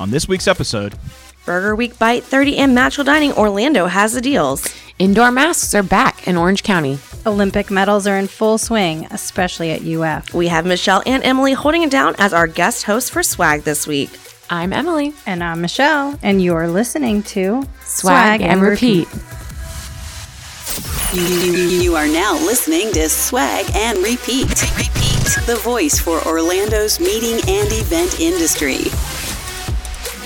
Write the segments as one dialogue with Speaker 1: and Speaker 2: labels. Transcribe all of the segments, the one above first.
Speaker 1: On this week's episode,
Speaker 2: Burger Week Bite 30 and Natural Dining Orlando has the deals.
Speaker 3: Indoor masks are back in Orange County.
Speaker 4: Olympic medals are in full swing, especially at UF.
Speaker 2: We have Michelle and Emily holding it down as our guest hosts for Swag this week.
Speaker 3: I'm Emily.
Speaker 4: And I'm Michelle, and you're listening to
Speaker 3: Swag, and repeat.
Speaker 5: You, you are now listening to Swag and Repeat. Repeat. The voice for Orlando's meeting and event industry.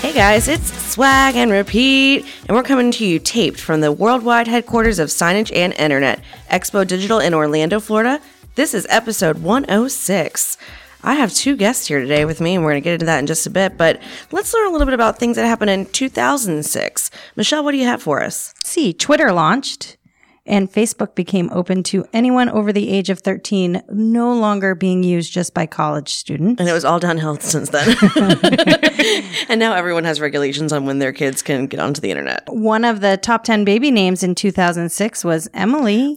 Speaker 2: Hey guys, it's Swag and Repeat, and we're coming to you taped from the worldwide headquarters of signage and internet, Expo Digital in Orlando, Florida. This is episode 106. I have two guests here today with me, and we're going to get into that in just a bit. But let's learn a little bit about things that happened in 2006. Michelle, what do you have for us?
Speaker 4: See, Twitter launched and Facebook became open to anyone over the age of 13, no longer being used just by college students.
Speaker 2: And it was all downhill since then. and now everyone has regulations on when their kids can get onto the internet.
Speaker 4: One of the top 10 baby names in 2006 was Emily.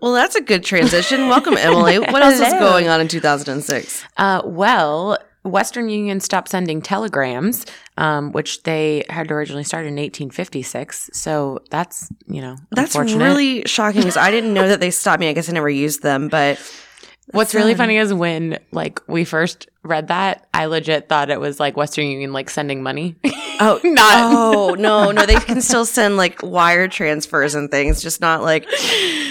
Speaker 2: Well, that's a good transition. Welcome, Emily. What else is going on in 2006?
Speaker 3: Uh, well, Western Union stopped sending telegrams, um, which they had originally started in 1856. So that's, you know,
Speaker 2: That's really shocking because I didn't know that they stopped me. I guess I never used them, but
Speaker 3: What's really funny is when like we first read that, I legit thought it was like Western Union like sending money.
Speaker 2: oh,
Speaker 3: Not-
Speaker 2: oh no, no, they can still send like wire transfers and things, just not like,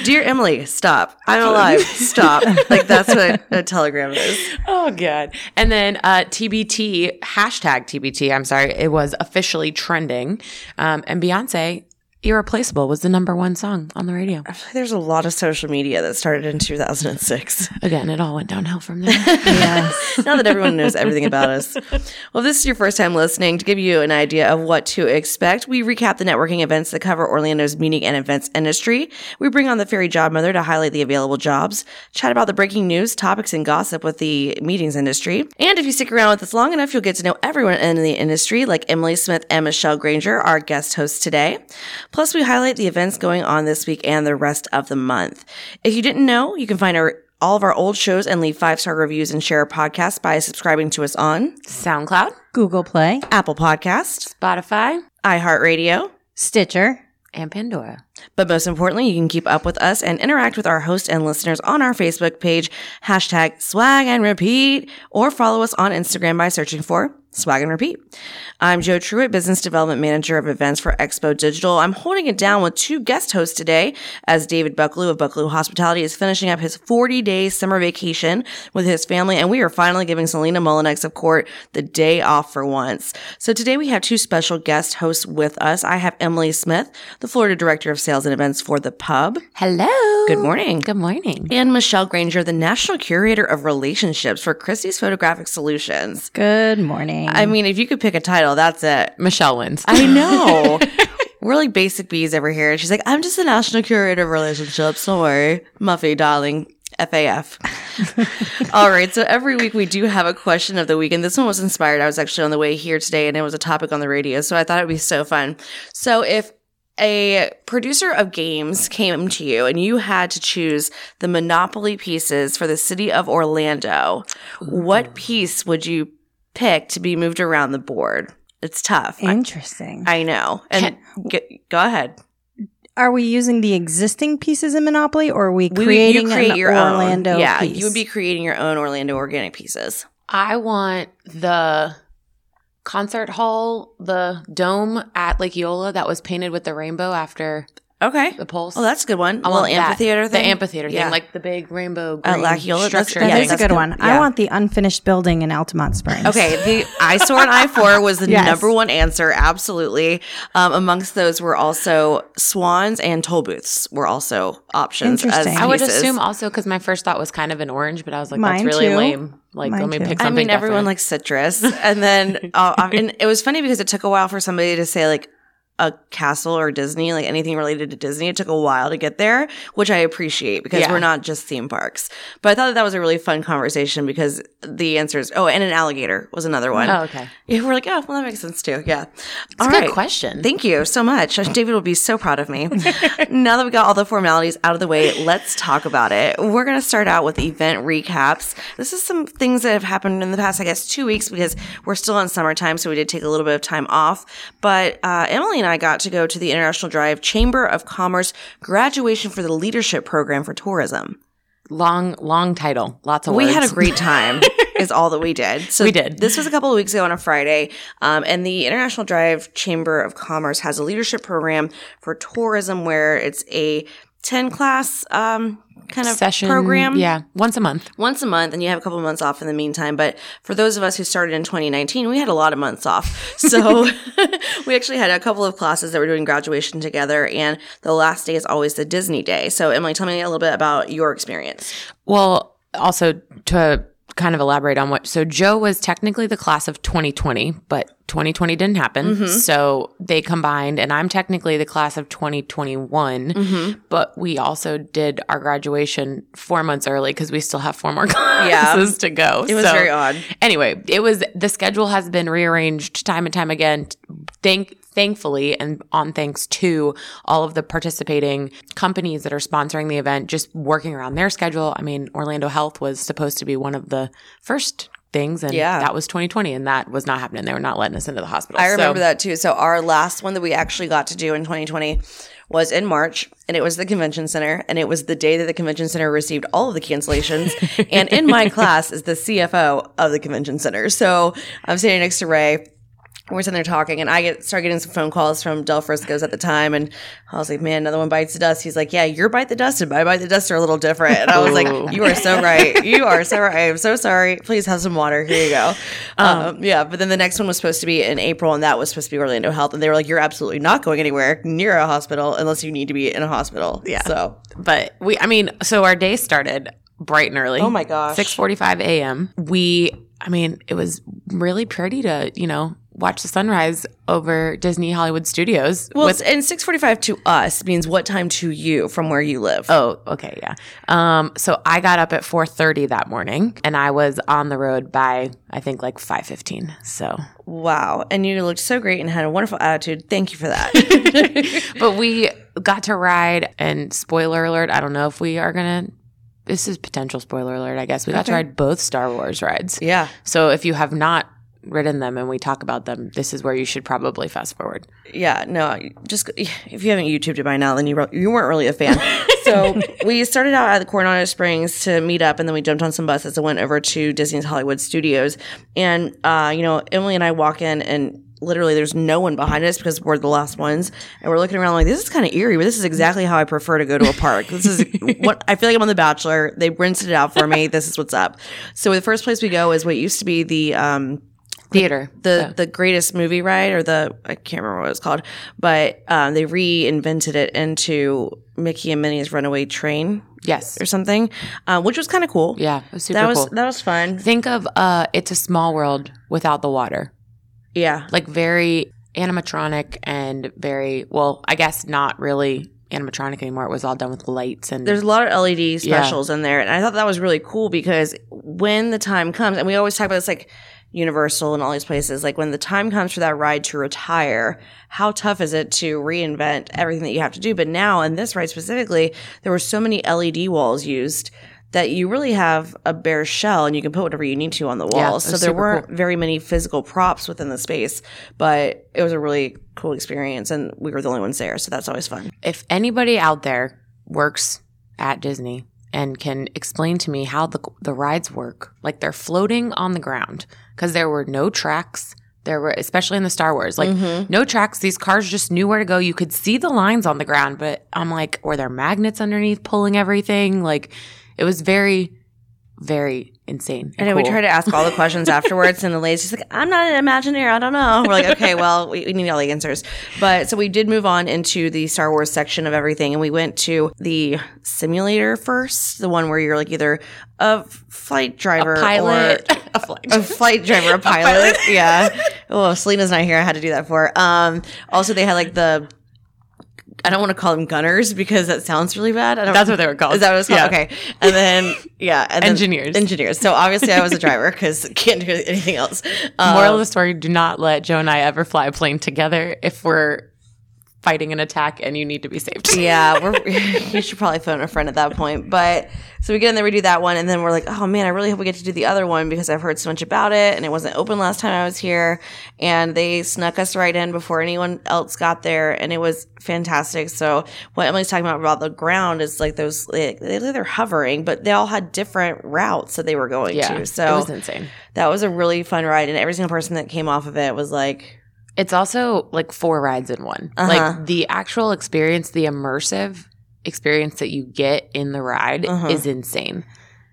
Speaker 2: dear Emily, stop, I'm alive, stop. Like that's what a telegram is.
Speaker 3: oh god. And then uh TBT hashtag TBT. I'm sorry, it was officially trending. Um, and Beyonce. Irreplaceable was the number one song on the radio.
Speaker 2: There's a lot of social media that started in 2006.
Speaker 3: Again, it all went downhill from there.
Speaker 4: Yes.
Speaker 2: now that everyone knows everything about us. Well, if this is your first time listening, to give you an idea of what to expect, we recap the networking events that cover Orlando's meeting and events industry. We bring on the Fairy Job Mother to highlight the available jobs, chat about the breaking news, topics, and gossip with the meetings industry. And if you stick around with us long enough, you'll get to know everyone in the industry, like Emily Smith and Michelle Granger, our guest hosts today. Plus, we highlight the events going on this week and the rest of the month. If you didn't know, you can find our all of our old shows and leave five star reviews and share our podcast by subscribing to us on
Speaker 3: SoundCloud,
Speaker 4: Google Play,
Speaker 2: Apple Podcast,
Speaker 3: Spotify,
Speaker 2: iHeartRadio.
Speaker 4: Stitcher,
Speaker 3: and Pandora.
Speaker 2: But most importantly, you can keep up with us and interact with our hosts and listeners on our Facebook page, hashtag swag and repeat, or follow us on Instagram by searching for swag and repeat. I'm Joe Truitt, Business Development Manager of Events for Expo Digital. I'm holding it down with two guest hosts today as David Bucklew of Bucklew Hospitality is finishing up his 40 day summer vacation with his family. And we are finally giving Selena Mullinex of Court the day off for once. So today we have two special guest hosts with us. I have Emily Smith, the Florida Director of Sales and Events for the pub.
Speaker 3: Hello.
Speaker 2: Good morning.
Speaker 3: Good morning.
Speaker 2: And Michelle Granger, the National Curator of Relationships for Christie's Photographic Solutions.
Speaker 4: good morning.
Speaker 2: I mean, if you could pick a title, that's it.
Speaker 3: Michelle wins.
Speaker 2: I know. We're like basic bees over here. And She's like, I'm just the national curator of relationships. Don't worry. Muffy, darling. FAF. All right. So every week we do have a question of the week. And this one was inspired. I was actually on the way here today and it was a topic on the radio. So I thought it would be so fun. So if a producer of games came to you and you had to choose the Monopoly pieces for the city of Orlando, what piece would you pick to be moved around the board? It's tough.
Speaker 4: Interesting.
Speaker 2: I know. And g- go ahead.
Speaker 4: are we using the existing pieces in Monopoly or are we
Speaker 2: We-
Speaker 4: creating
Speaker 2: you create
Speaker 4: an
Speaker 2: your
Speaker 4: Orlando
Speaker 2: own. Yeah,
Speaker 4: piece?
Speaker 2: you would be creating your own Orlando organic pieces.
Speaker 3: I want the concert hall, the dome at Lake Eola that was painted with the rainbow after
Speaker 2: Okay.
Speaker 3: the pulse.
Speaker 2: Oh, that's a good one.
Speaker 3: I
Speaker 2: A
Speaker 3: want
Speaker 2: little
Speaker 3: that.
Speaker 2: amphitheater thing.
Speaker 3: The amphitheater
Speaker 2: Yeah.
Speaker 3: thing, like the big rainbow
Speaker 2: At
Speaker 3: green
Speaker 2: Lake Eola, that's-
Speaker 3: structure
Speaker 2: yeah,
Speaker 4: That
Speaker 3: thing.
Speaker 4: is a good
Speaker 2: good.
Speaker 4: one.
Speaker 2: Yeah.
Speaker 4: I want the unfinished building in Altamonte Springs.
Speaker 2: Okay, the eyesore and I four was the
Speaker 4: Yes.
Speaker 2: number one answer. Absolutely. Um, amongst those were also swans and toll booths were also options. As
Speaker 4: Interesting.
Speaker 3: I would assume also because my first thought was kind of an orange, but I was like, that's really
Speaker 4: too.
Speaker 3: lame. Like,
Speaker 4: Mine
Speaker 3: let me
Speaker 4: too.
Speaker 3: pick something.
Speaker 2: I mean, everyone
Speaker 3: different.
Speaker 2: likes citrus, and then uh, and it was funny because it took a while for somebody to say like a castle or Disney, like anything related to Disney. It took a while to get there, which I appreciate because
Speaker 3: Yeah.
Speaker 2: we're not just theme parks. But I thought that, that was a really fun conversation because the answers, oh, and an alligator was another one.
Speaker 3: Oh, okay.
Speaker 2: Yeah, we're like, oh, well, that makes sense too. Yeah.
Speaker 3: It's a good question.
Speaker 2: Thank you so much. David will be so proud of me. now that we got all the formalities out of the way, let's talk about it. We're going to start out with event recaps. This is some things that have happened in the past, I guess, two weeks because we're still in summertime, so we did take a little bit of time off. But uh, Emily and I got to go to the International Drive Chamber of Commerce graduation for the leadership program for tourism.
Speaker 3: long, long title. Lots of
Speaker 2: We
Speaker 3: words.
Speaker 2: had a great time. is all that we did. So
Speaker 3: We did.
Speaker 2: This was a couple of weeks ago on a Friday, um, and the International Drive Chamber of Commerce has a leadership program for tourism where it's a ten class um, kind of
Speaker 3: session
Speaker 2: program.
Speaker 3: Yeah, once a month.
Speaker 2: Once a month, and you have a couple of months off in the meantime. But for those of us who started in 2019, we had a lot of months off. So we actually had a couple of classes that were doing graduation together, and the last day is always the Disney day. So, Emily, tell me a little bit about your experience.
Speaker 3: Well, also to kind of elaborate on what so Joe was technically the class of 2020, but 2020 didn't happen. Mm-hmm. So they combined and I'm technically the class of 2021, mm-hmm. but we also did our graduation 4 months early cuz we still have four more classes to go.
Speaker 2: It was very odd.
Speaker 3: Anyway, it was the schedule has been rearranged time and time again. Thank thankfully and on thanks to all of the participating companies that are sponsoring the event just working around their schedule. I mean, Orlando Health was supposed to be one of the first things and
Speaker 2: Yeah.
Speaker 3: that was 2020 and that was not happening. They were not letting us into the hospital.
Speaker 2: I remember
Speaker 3: So-
Speaker 2: that too. So our last one that we actually got to do in 2020 was in March and it was the convention center and it was the day that the convention center received all of the cancellations and in my class is the CFO of the convention center. So I'm sitting next to Ray we're sitting there talking, and I get start getting some phone calls from Del Frisco's at the time, and I was like, "Man, another one bites the dust." He's like, "Yeah, your bite the dust and my bite the dust are a little different." And I was like, "You are so right. You are so right. I am so sorry. Please have some water. Here you go." Um, yeah, but then the next one was supposed to be in April, and that was supposed to be Orlando Health, and they were like, "You're absolutely not going anywhere near a hospital unless you need to be in a hospital." Yeah. So
Speaker 3: but we i mean so our day started bright and early
Speaker 2: Oh my gosh.
Speaker 3: 6.45 a.m we i mean it was really pretty to you know watch the sunrise over disney hollywood studios
Speaker 2: well,
Speaker 3: with
Speaker 2: and 6:45 to us means what time to you from where you live?
Speaker 3: oh okay yeah um so i got up at 4.30 that morning and i was on the road by i think like 5.15 so
Speaker 2: Wow. And you looked so great and had a wonderful attitude. Thank you for that.
Speaker 3: but we got to ride and spoiler alert i don't know if we are gonna this is potential spoiler alert i guess we got to ride both star wars rides
Speaker 2: yeah.
Speaker 3: So if you have not ridden them and we talk about them, this is where you should probably fast forward.
Speaker 2: Yeah. No, just if you haven't YouTubed it by now, then you, re- you weren't really a fan. so we started out at the Coronado Springs to meet up and then we jumped on some buses and went over to Disney's Hollywood Studios. And, uh, you know, Emily and I walk in and literally there's no one behind us because we're the last ones and we're looking around like this is kind of eerie but this is exactly how i prefer to go to a park this is what i feel like i'm on the bachelor they rinsed it out for me this is what's up so the first place we go is what used to be the um
Speaker 3: Theater.
Speaker 2: the the greatest movie ride or the I can't remember what it was called, but um, they reinvented it into Mickey and Minnie's Runaway Train
Speaker 3: yes.
Speaker 2: or something, uh, which was kind of cool.
Speaker 3: Yeah. It was super
Speaker 2: that was
Speaker 3: cool.
Speaker 2: that was fun.
Speaker 3: Think of uh it's a small world without the water.
Speaker 2: Yeah,
Speaker 3: Like very animatronic and very well, I guess not really animatronic anymore. It was all done with lights and
Speaker 2: there's a lot of LED specials in there, and I thought that was really cool because when the time comes, and we always talk about this like. Universal and all these places, like when the time comes for that ride to retire, how tough is it to reinvent everything that you have to do? But now, in this ride specifically, there were so many LED walls used that you really have a bare shell and you can put whatever you need to on the walls.
Speaker 3: it
Speaker 2: so there weren't
Speaker 3: cool.
Speaker 2: very many physical props within the space, but it was a really cool experience and we were the only ones there. So that's always fun.
Speaker 3: if anybody out there works at Disney and can explain to me how the the rides work, like they're floating on the ground because there were no tracks. There were, especially in the Star Wars, like mm-hmm. no tracks. These cars just knew where to go. You could see the lines on the ground, but I'm like, were there magnets underneath pulling everything? Like, it was very, very insane.
Speaker 2: And then we
Speaker 3: cool.
Speaker 2: tried to ask all the questions afterwards, and the lady's just like, I'm not an Imagineer. I don't know. We're like, okay, well, we, we need all the answers. But so we did move on into the Star Wars section of everything, and we went to the simulator first, the one where you're like either a flight driver,
Speaker 3: pilot,
Speaker 2: or
Speaker 3: a flight.
Speaker 2: a flight driver, a pilot. yeah. Oh, Selena's not here. I had to do that for. Um, also, they had like the. I don't want to call them gunners because that sounds really bad. I don't,
Speaker 3: That's what they were called.
Speaker 2: Is that what it's called?
Speaker 3: Yeah.
Speaker 2: Okay. And then yeah, and then-
Speaker 3: Engineers.
Speaker 2: engineers. So obviously, I was a driver because can't do anything else. Um,
Speaker 3: Moral of the story: Do not let Joe and I ever fly a plane together if we're fighting an attack and you need to be saved.
Speaker 2: yeah, we're you should probably phone a friend at that point. But so we get in there, we do that one, and then we're like, oh man, I really hope we get to do the other one because I've heard so much about it, and it wasn't open last time I was here, and they snuck us right in before anyone else got there, and it was fantastic. So what Emily's talking about about the ground is like those like, they they're hovering, but they all had different routes that they were going
Speaker 3: Yeah,
Speaker 2: to. So
Speaker 3: it was insane.
Speaker 2: that was a really fun ride, and every single person that came off of it was like,
Speaker 3: It's also like four rides in one.
Speaker 2: Uh-huh.
Speaker 3: Like the actual experience, the immersive experience that you get in the ride
Speaker 2: Uh-huh.
Speaker 3: is insane.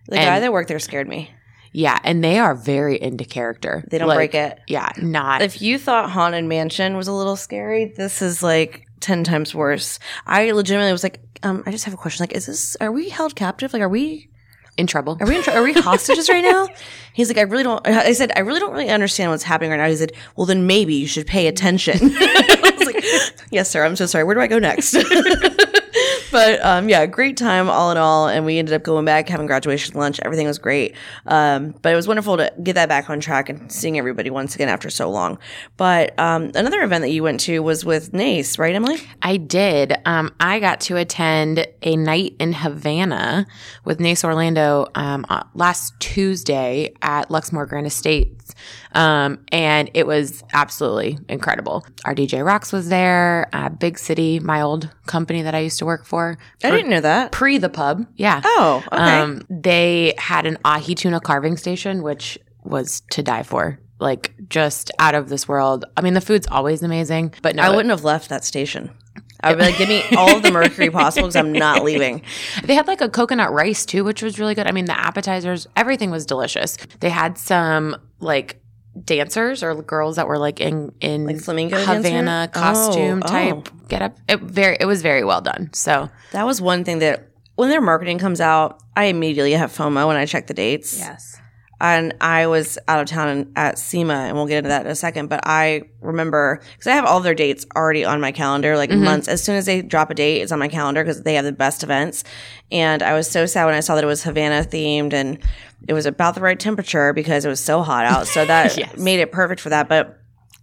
Speaker 2: the
Speaker 3: And-
Speaker 2: guy that worked there scared me.
Speaker 3: Yeah, and they are very into character.
Speaker 2: They don't
Speaker 3: Like,
Speaker 2: break it.
Speaker 3: Yeah, not
Speaker 2: if you thought Haunted Mansion was a little scary, this is like 10 times worse. I legitimately was like, um, I just have a question. Like, is this, are we held captive? Like, are we,
Speaker 3: in trouble.
Speaker 2: are we, in, tr- are we hostages right now? He's like, I really don't, I said, I really don't really understand what's happening right now. He said, well, then maybe you should pay attention. I was like, yes, sir. I'm so sorry. Where do I go next? but um, yeah, great time all in all. And we ended up going back, having graduation lunch. Everything was great. Um, but it was wonderful to get that back on track and seeing everybody once again after so long. But um, another event that you went to was with NACE, right, Emily?
Speaker 3: I did. Um, I got to attend a night in Havana with NACE Orlando um, uh, last Tuesday at Luxmore Grande Estates. Um, and it was absolutely incredible. Our DJ Rocks was there, uh, Big City, my old company that I used to work for.
Speaker 2: I didn't know that.
Speaker 3: Pre the pub. Yeah.
Speaker 2: Oh, okay.
Speaker 3: Um, they had an ahi tuna carving station, which was to die for. Like just out of this world. I mean, the food's always amazing, but no,
Speaker 2: I wouldn't have left that station. I would be like, give me all of the mercury possible because I'm not leaving.
Speaker 3: They had like a coconut rice too, which was really good. I mean, the appetizers, everything was delicious. They had some like dancers or girls that were like in in
Speaker 2: Like flamingo
Speaker 3: Havana
Speaker 2: dancer?
Speaker 3: costume
Speaker 2: Oh,
Speaker 3: type get up. It very it was very well done. So
Speaker 2: That was one thing that when their marketing comes out, I immediately have FOMO when I check the dates.
Speaker 4: Yes.
Speaker 2: and I was out of town at SEMA, and we'll get into that in a second. But I remember because I have all their dates already on my calendar, like mm-hmm. months. As soon as they drop a date, it's on my calendar because they have the best events. And I was so sad when I saw that it was Havana themed and it was about the right temperature because it was so hot out. So that
Speaker 3: Yes.
Speaker 2: made it perfect for that. But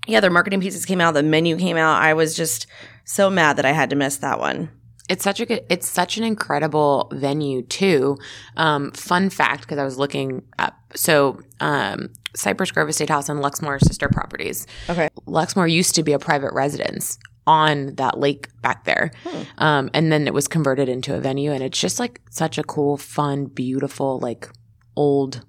Speaker 2: yeah, their marketing pieces came out, the menu came out. I was just so mad that I had to miss that one.
Speaker 3: It's such a good, it's such an incredible venue too. Um, fun fact, because I was looking up. So, um, Cypress Grove Estate House and Luxmore sister properties.
Speaker 2: Okay.
Speaker 3: Luxmore used to be a private residence on that lake back there. Um, and then it was converted into a venue and it's just like such a cool, fun, beautiful, like old,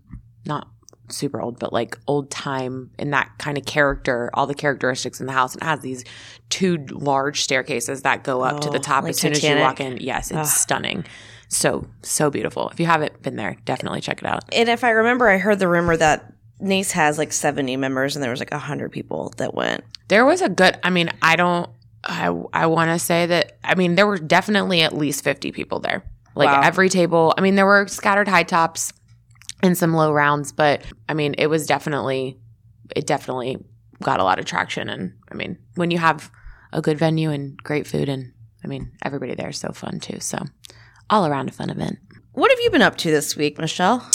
Speaker 3: not super old, but like old time in that kind of character, all the characteristics in the house. And it has these two large staircases that go up to the
Speaker 2: Oh,
Speaker 3: top
Speaker 2: like
Speaker 3: as soon as you walk in. Yes, it's stunning. So, so beautiful. If you haven't been there, definitely check it out.
Speaker 2: And if I remember, I heard the rumor that NACE has like 70 members and there was like 100 people that went.
Speaker 3: There was a good, I mean, I don't, I, I want to say that, I mean, there were definitely at least 50 people there. Like
Speaker 2: Wow.
Speaker 3: every table, I mean, there were scattered high tops and some low rounds, but I mean, it was definitely, it definitely got a lot of traction. And I mean, when you have a good venue and great food, and I mean, everybody there is so fun too. So, all around a fun event.
Speaker 2: What have you been up to this week, Michelle?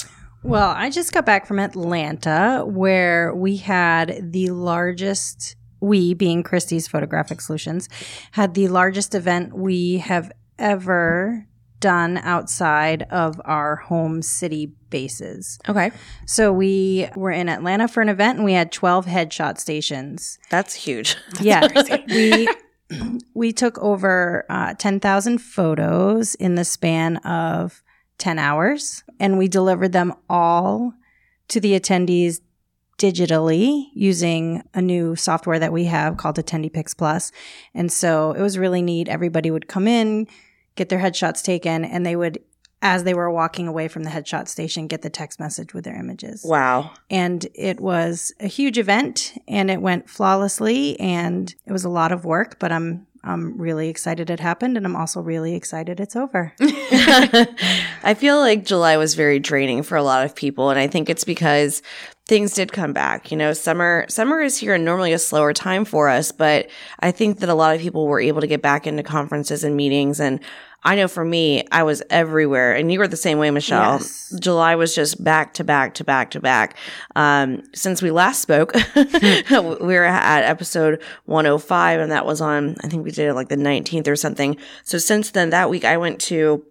Speaker 4: Well, I just got back from Atlanta where we had the largest, we being Christie's Photographic Solutions, had the largest event we have ever done outside of our home city bases.
Speaker 2: Okay.
Speaker 4: So we were in Atlanta for an event and we had 12 headshot stations.
Speaker 2: That's huge.
Speaker 4: yeah. we we took over uh, 10,000 photos in the span of 10 hours and we delivered them all to the attendees digitally using a new software that we have called Attendee Pix Plus. And so it was really neat. Everybody would come in, get their headshots taken, and they would, as they were walking away from the headshot station, get the text message with their images
Speaker 2: Wow.
Speaker 4: and it was a huge event and it went flawlessly and it was a lot of work but i'm I'm really excited it happened, and I'm also really excited it's over.
Speaker 2: I feel like July was very draining for a lot of people, and I think it's because things did come back. You know, summer summer is here and normally a slower time for us, but I think that a lot of people were able to get back into conferences and meetings and I know for me, I was everywhere, and you were the same way, Michelle.
Speaker 4: Yes.
Speaker 2: July was just back to back to back to back. Um, since we last spoke, we were at episode 105, and that was on, I think we did it like the 19th or something. So since then, that week, I went to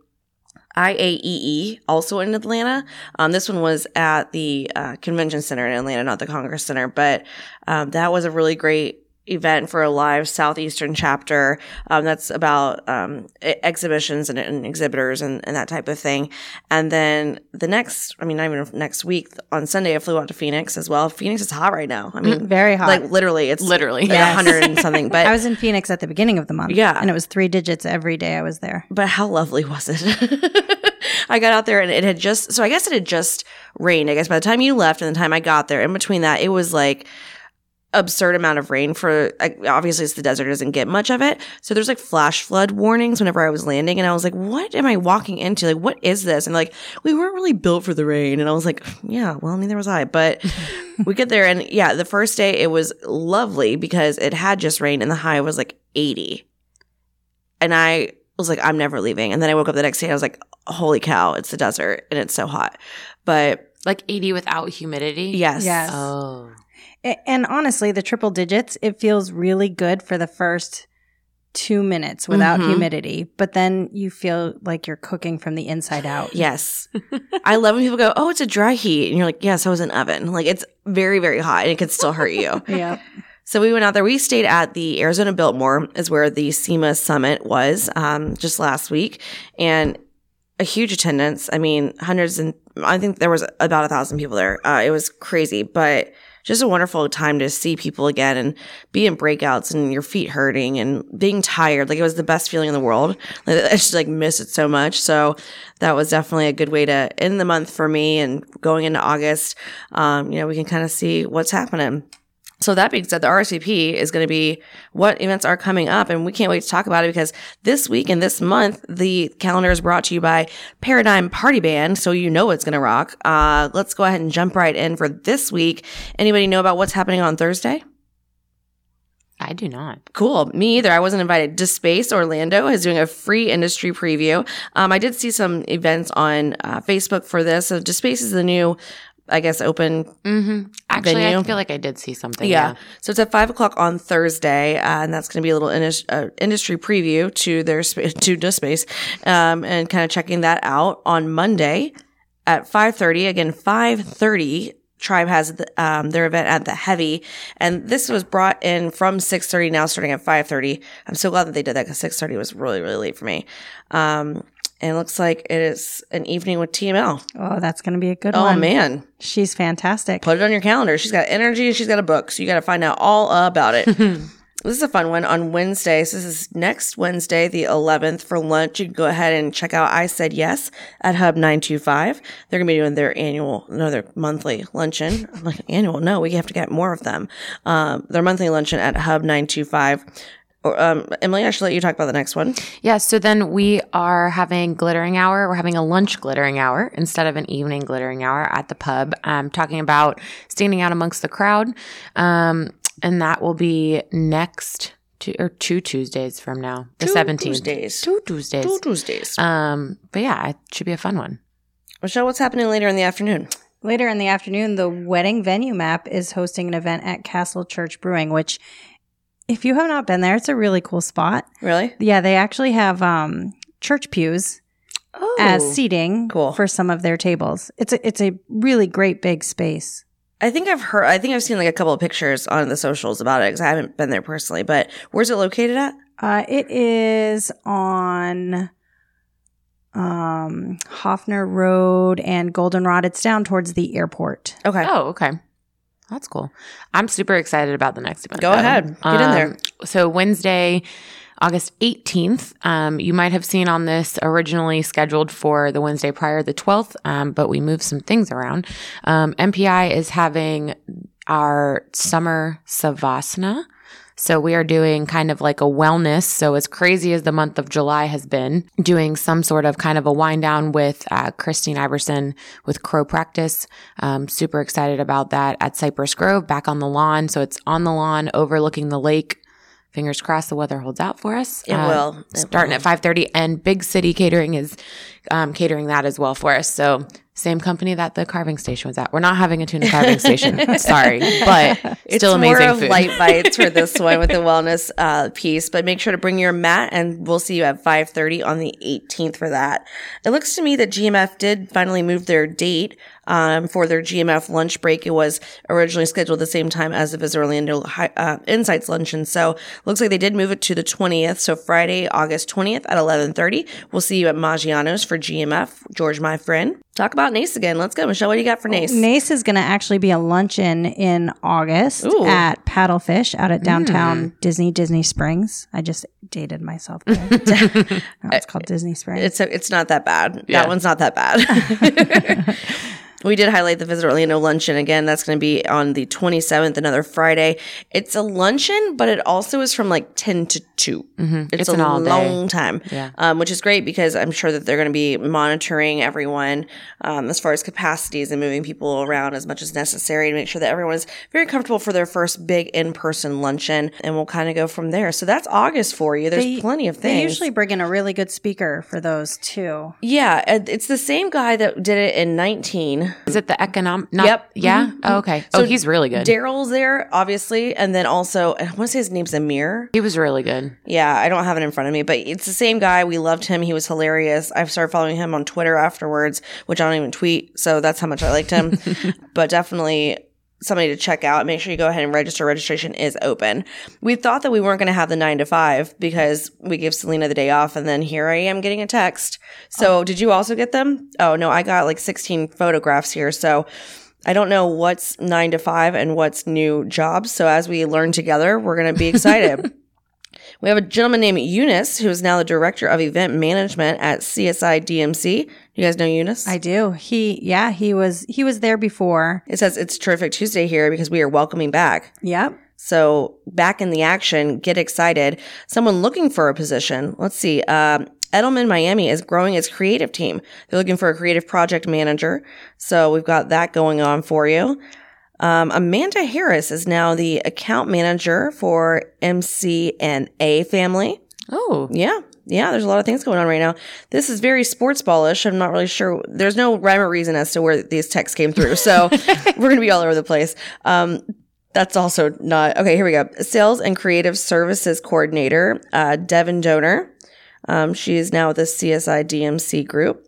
Speaker 2: IAEE, also in Atlanta. Um, this one was at the uh, convention center in Atlanta, not the Congress Center, but um, that was a really great event for a live southeastern chapter um, that's about um, e- exhibitions and, and exhibitors and, and that type of thing and then the next i mean not even next week on sunday i flew out to phoenix as well phoenix is hot right now i mean
Speaker 4: Very hot.
Speaker 2: like literally it's
Speaker 3: Literally.
Speaker 2: like a 100 and something but
Speaker 4: I was in Phoenix at the beginning of the month.
Speaker 2: Yeah.
Speaker 4: And it was three digits every day I was there.
Speaker 2: but how lovely was it? I got out there and it had just, so I guess it had just rained. I guess by the time you left and the time I got there, in between that, it was like absurd amount of rain for, like, obviously it's the desert, doesn't get much of it. So there's like flash flood warnings whenever I was landing. And I was like, what am I walking into? Like, what is this? And like, we weren't really built for the rain. And I was like, yeah, well, neither was I. But we get there and yeah, the first day it was lovely because it had just rained and the high was like 80 and I was like, I'm never leaving. And then I woke up the next day and I was like, holy cow, it's the desert and it's so hot. But
Speaker 3: Like 80 without humidity?
Speaker 2: yes.
Speaker 4: Yes.
Speaker 3: Oh.
Speaker 4: And honestly, the triple digits, it feels really good for the first two minutes without
Speaker 2: Mhm.
Speaker 4: humidity, but then you feel like you're cooking from the inside out.
Speaker 2: Yes. I love when people go, oh, it's a dry heat. And you're like, yes, I was an oven. Like it's very, very hot and it could still hurt you.
Speaker 4: Yeah.
Speaker 2: So we went out there. We stayed at the Arizona Biltmore, is where the SEMA summit was um, just last week, and a huge attendance. I mean, hundreds and I think there was about a thousand people there. Uh, it was crazy, but just a wonderful time to see people again and be in breakouts and your feet hurting and being tired. Like it was the best feeling in the world. I just like miss it so much. So that was definitely a good way to end the month for me. And going into August, um, you know, we can kind of see what's happening. So that being said, the RSVP is going to be what events are coming up, and we can't wait to talk about it because this week and this month, the calendar is brought to you by Paradigm Party Band, so you know it's going to rock. Uh, let's go ahead and jump right in for this week. Anybody know about what's happening on Thursday?
Speaker 3: I do not.
Speaker 2: Cool. Me either. I wasn't invited. Despace Orlando is doing a free industry preview. Um, I did see some events on uh, Facebook for this. So Despace is the new, I guess, open
Speaker 3: Mm-hmm. Actually, I
Speaker 2: Venue.
Speaker 3: feel like I did see something.
Speaker 2: Yeah. So it's at five o'clock on Thursday, uh, and that's going to be a little indus- uh, industry preview to their sp- to the space, um, and kind of checking that out on Monday at five thirty. Again, five thirty. Tribe has the, um, their event at the Heavy, and this was brought in from six thirty. Now starting at five thirty. I'm so glad that they did that because six thirty was really really late for me. Um, and it looks like it is an evening with TML.
Speaker 4: Oh, that's going to be a good
Speaker 2: Oh
Speaker 4: one.
Speaker 2: man,
Speaker 4: She's fantastic.
Speaker 2: put it on your calendar. She's got energy. She's got a book. So you got to find out all about it. this is a fun one on Wednesday. So this is next Wednesday, the 11th for lunch. You can go ahead and check out I Said Yes at Hub 925. They're going to be doing their annual, no, their monthly luncheon. I'm like, annual? No, we have to get more of them. Um, their monthly luncheon at Hub 925. Or, um, Emily, I should let you talk about the next one.
Speaker 3: Yeah, so then we are having glittering hour. We're having a lunch glittering hour instead of an evening glittering hour at the pub. Um, talking about standing out amongst the crowd. Um, and that will be next two or two Tuesdays from now, the seventeenth.
Speaker 2: Tuesdays.
Speaker 3: Two Tuesdays.
Speaker 2: Two Tuesdays.
Speaker 3: Um, but yeah, it should be a fun one.
Speaker 2: Michelle, what's happening later in the afternoon?
Speaker 4: Later in the afternoon, the wedding venue map is hosting an event at Castle Church Brewing, which, if you have not been there, it's a really cool spot.
Speaker 2: Really?
Speaker 4: Yeah, they actually have um, church pews
Speaker 2: Oh.
Speaker 4: as seating
Speaker 2: Cool.
Speaker 4: for some of their tables. It's a it's a really great big space.
Speaker 2: I think I've heard. I think I've seen like a couple of pictures on the socials about it because I haven't been there personally. But where's it located at?
Speaker 4: Uh, it is on um, Hoffner Road and Goldenrod. It's down towards the airport.
Speaker 2: Okay.
Speaker 3: Oh, okay. That's cool. I'm super excited about the next event.
Speaker 2: Go
Speaker 3: though.
Speaker 2: ahead. Get in there.
Speaker 3: Um, So Wednesday, August 18th. Um, you might have seen on this originally scheduled for the Wednesday prior, the 12th, um, but we moved some things around. Um, MPI is having our summer savasana. So we are doing kind of like a wellness. So as crazy as the month of July has been, doing some sort of kind of a wind down with uh, Christine Iverson with Crow Practice. Um, super excited about that at Cypress Grove, back on the lawn. So it's on the lawn, overlooking the lake. Fingers crossed the weather holds out for us.
Speaker 2: It will. It
Speaker 3: starting at five thirty, and Big City Catering is um, catering that as well for us. So same company that the carving station was at. We're not having a tuna carving station. Sorry, but
Speaker 2: It's
Speaker 3: still amazing
Speaker 2: more of
Speaker 3: food.
Speaker 2: light bites for this one with the wellness uh, piece, but make sure to bring your mat, and we'll see you at five thirty on the eighteenth for that. It looks to me that GMF did finally move their date um, for their GMF lunch break. It was originally scheduled the same time as the Visit Orlando uh, Insights luncheon, so looks like they did move it to the twentieth. So Friday, August twentieth at eleven thirty. We'll see you at Maggiano's for GMF. George, my friend, talk about NACE again. Let's go, Michelle. What do you got for NACE?
Speaker 4: NACE is going to actually be a luncheon in August
Speaker 2: Ooh.
Speaker 4: at Paddlefish out at mm. downtown Disney, Disney Springs. I just dated myself there. no, it's called Disney Springs.
Speaker 2: It's it's not that bad.
Speaker 3: Yeah.
Speaker 2: That one's not that bad. we did highlight the Visit Orlando luncheon again. That's going to be on the 27th, another Friday. It's a luncheon, but it also is from like 10 to 2.
Speaker 3: Mhm.
Speaker 2: It's,
Speaker 3: It's
Speaker 2: a
Speaker 3: an all day.
Speaker 2: long time,
Speaker 3: Yeah.
Speaker 2: um, which is great because I'm sure that they're going to be monitoring everyone um, as far as capacities and moving people around as much as necessary to make sure that everyone is very comfortable for their first big in person luncheon. And we'll kind of go from there. So that's August for you. There's
Speaker 4: They-
Speaker 2: plenty of things.
Speaker 4: They usually bring in a really good speaker for those too.
Speaker 2: Yeah, it's the same guy that did it in 19.
Speaker 3: Is it the economic? Not,
Speaker 2: Yep.
Speaker 3: Yeah. Mm-hmm. Oh, mm-hmm. okay. oh, he's really good.
Speaker 2: Daryl's there, obviously, and then also, I want to say his name's Amir.
Speaker 3: he was really good.
Speaker 2: Yeah, I don't have it in front of me, but it's the same guy. We loved him. He was hilarious. I've started following him on Twitter afterwards, which I don't even tweet, so that's how much I liked him. but definitely somebody to check out. Make sure you go ahead and register. Registration is open. We thought that we weren't going to have the nine to five because we gave Selena the day off, and then here I am getting a text. So, oh. did you also get them? Oh no, I got like 16 photographs here. So. I don't know what's nine to five and what's new jobs. So as we learn together, we're going to be excited. We have a gentleman named Eunice, who is now the director of event management at CSI DMC. You guys know Eunice?
Speaker 4: I do. He, yeah, he was he was there before.
Speaker 2: it says it's terrific Tuesday here because we are welcoming back.
Speaker 4: Yep.
Speaker 2: So back in the action, get excited. Someone looking for a position. Let's see. Um, Edelman Miami is growing its creative team. They're looking for a creative project manager. So we've got that going on for you. Um, Amanda Harris is now the account manager for MC and A family.
Speaker 3: Oh,
Speaker 2: Yeah. Yeah, there's a lot of things going on right now. This is very sports ballish. I'm not really sure. There's no rhyme or reason as to where these texts came through. So we're going to be all over the place. Um, that's also not okay. Here we go. Sales and creative services coordinator, uh, Devin Donor. Um, she is now with the CSI DMC group.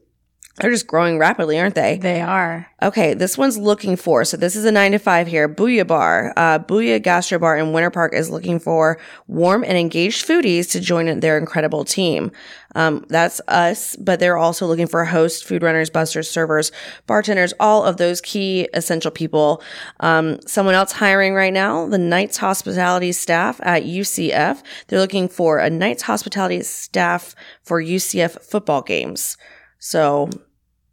Speaker 2: They're just growing rapidly, aren't they?
Speaker 4: They are.
Speaker 2: Okay, this one's looking for. So this is a nine to five here. Booyah Bar, uh, Booyah Gastro Bar in Winter Park is looking for warm and engaged foodies to join their incredible team. Um, that's us, but they're also looking for hosts, food runners, busters, servers, bartenders, all of those key essential people. Um, someone else hiring right now, the Knights Hospitality staff at UCF. They're looking for a Knights Hospitality staff for UCF football games. So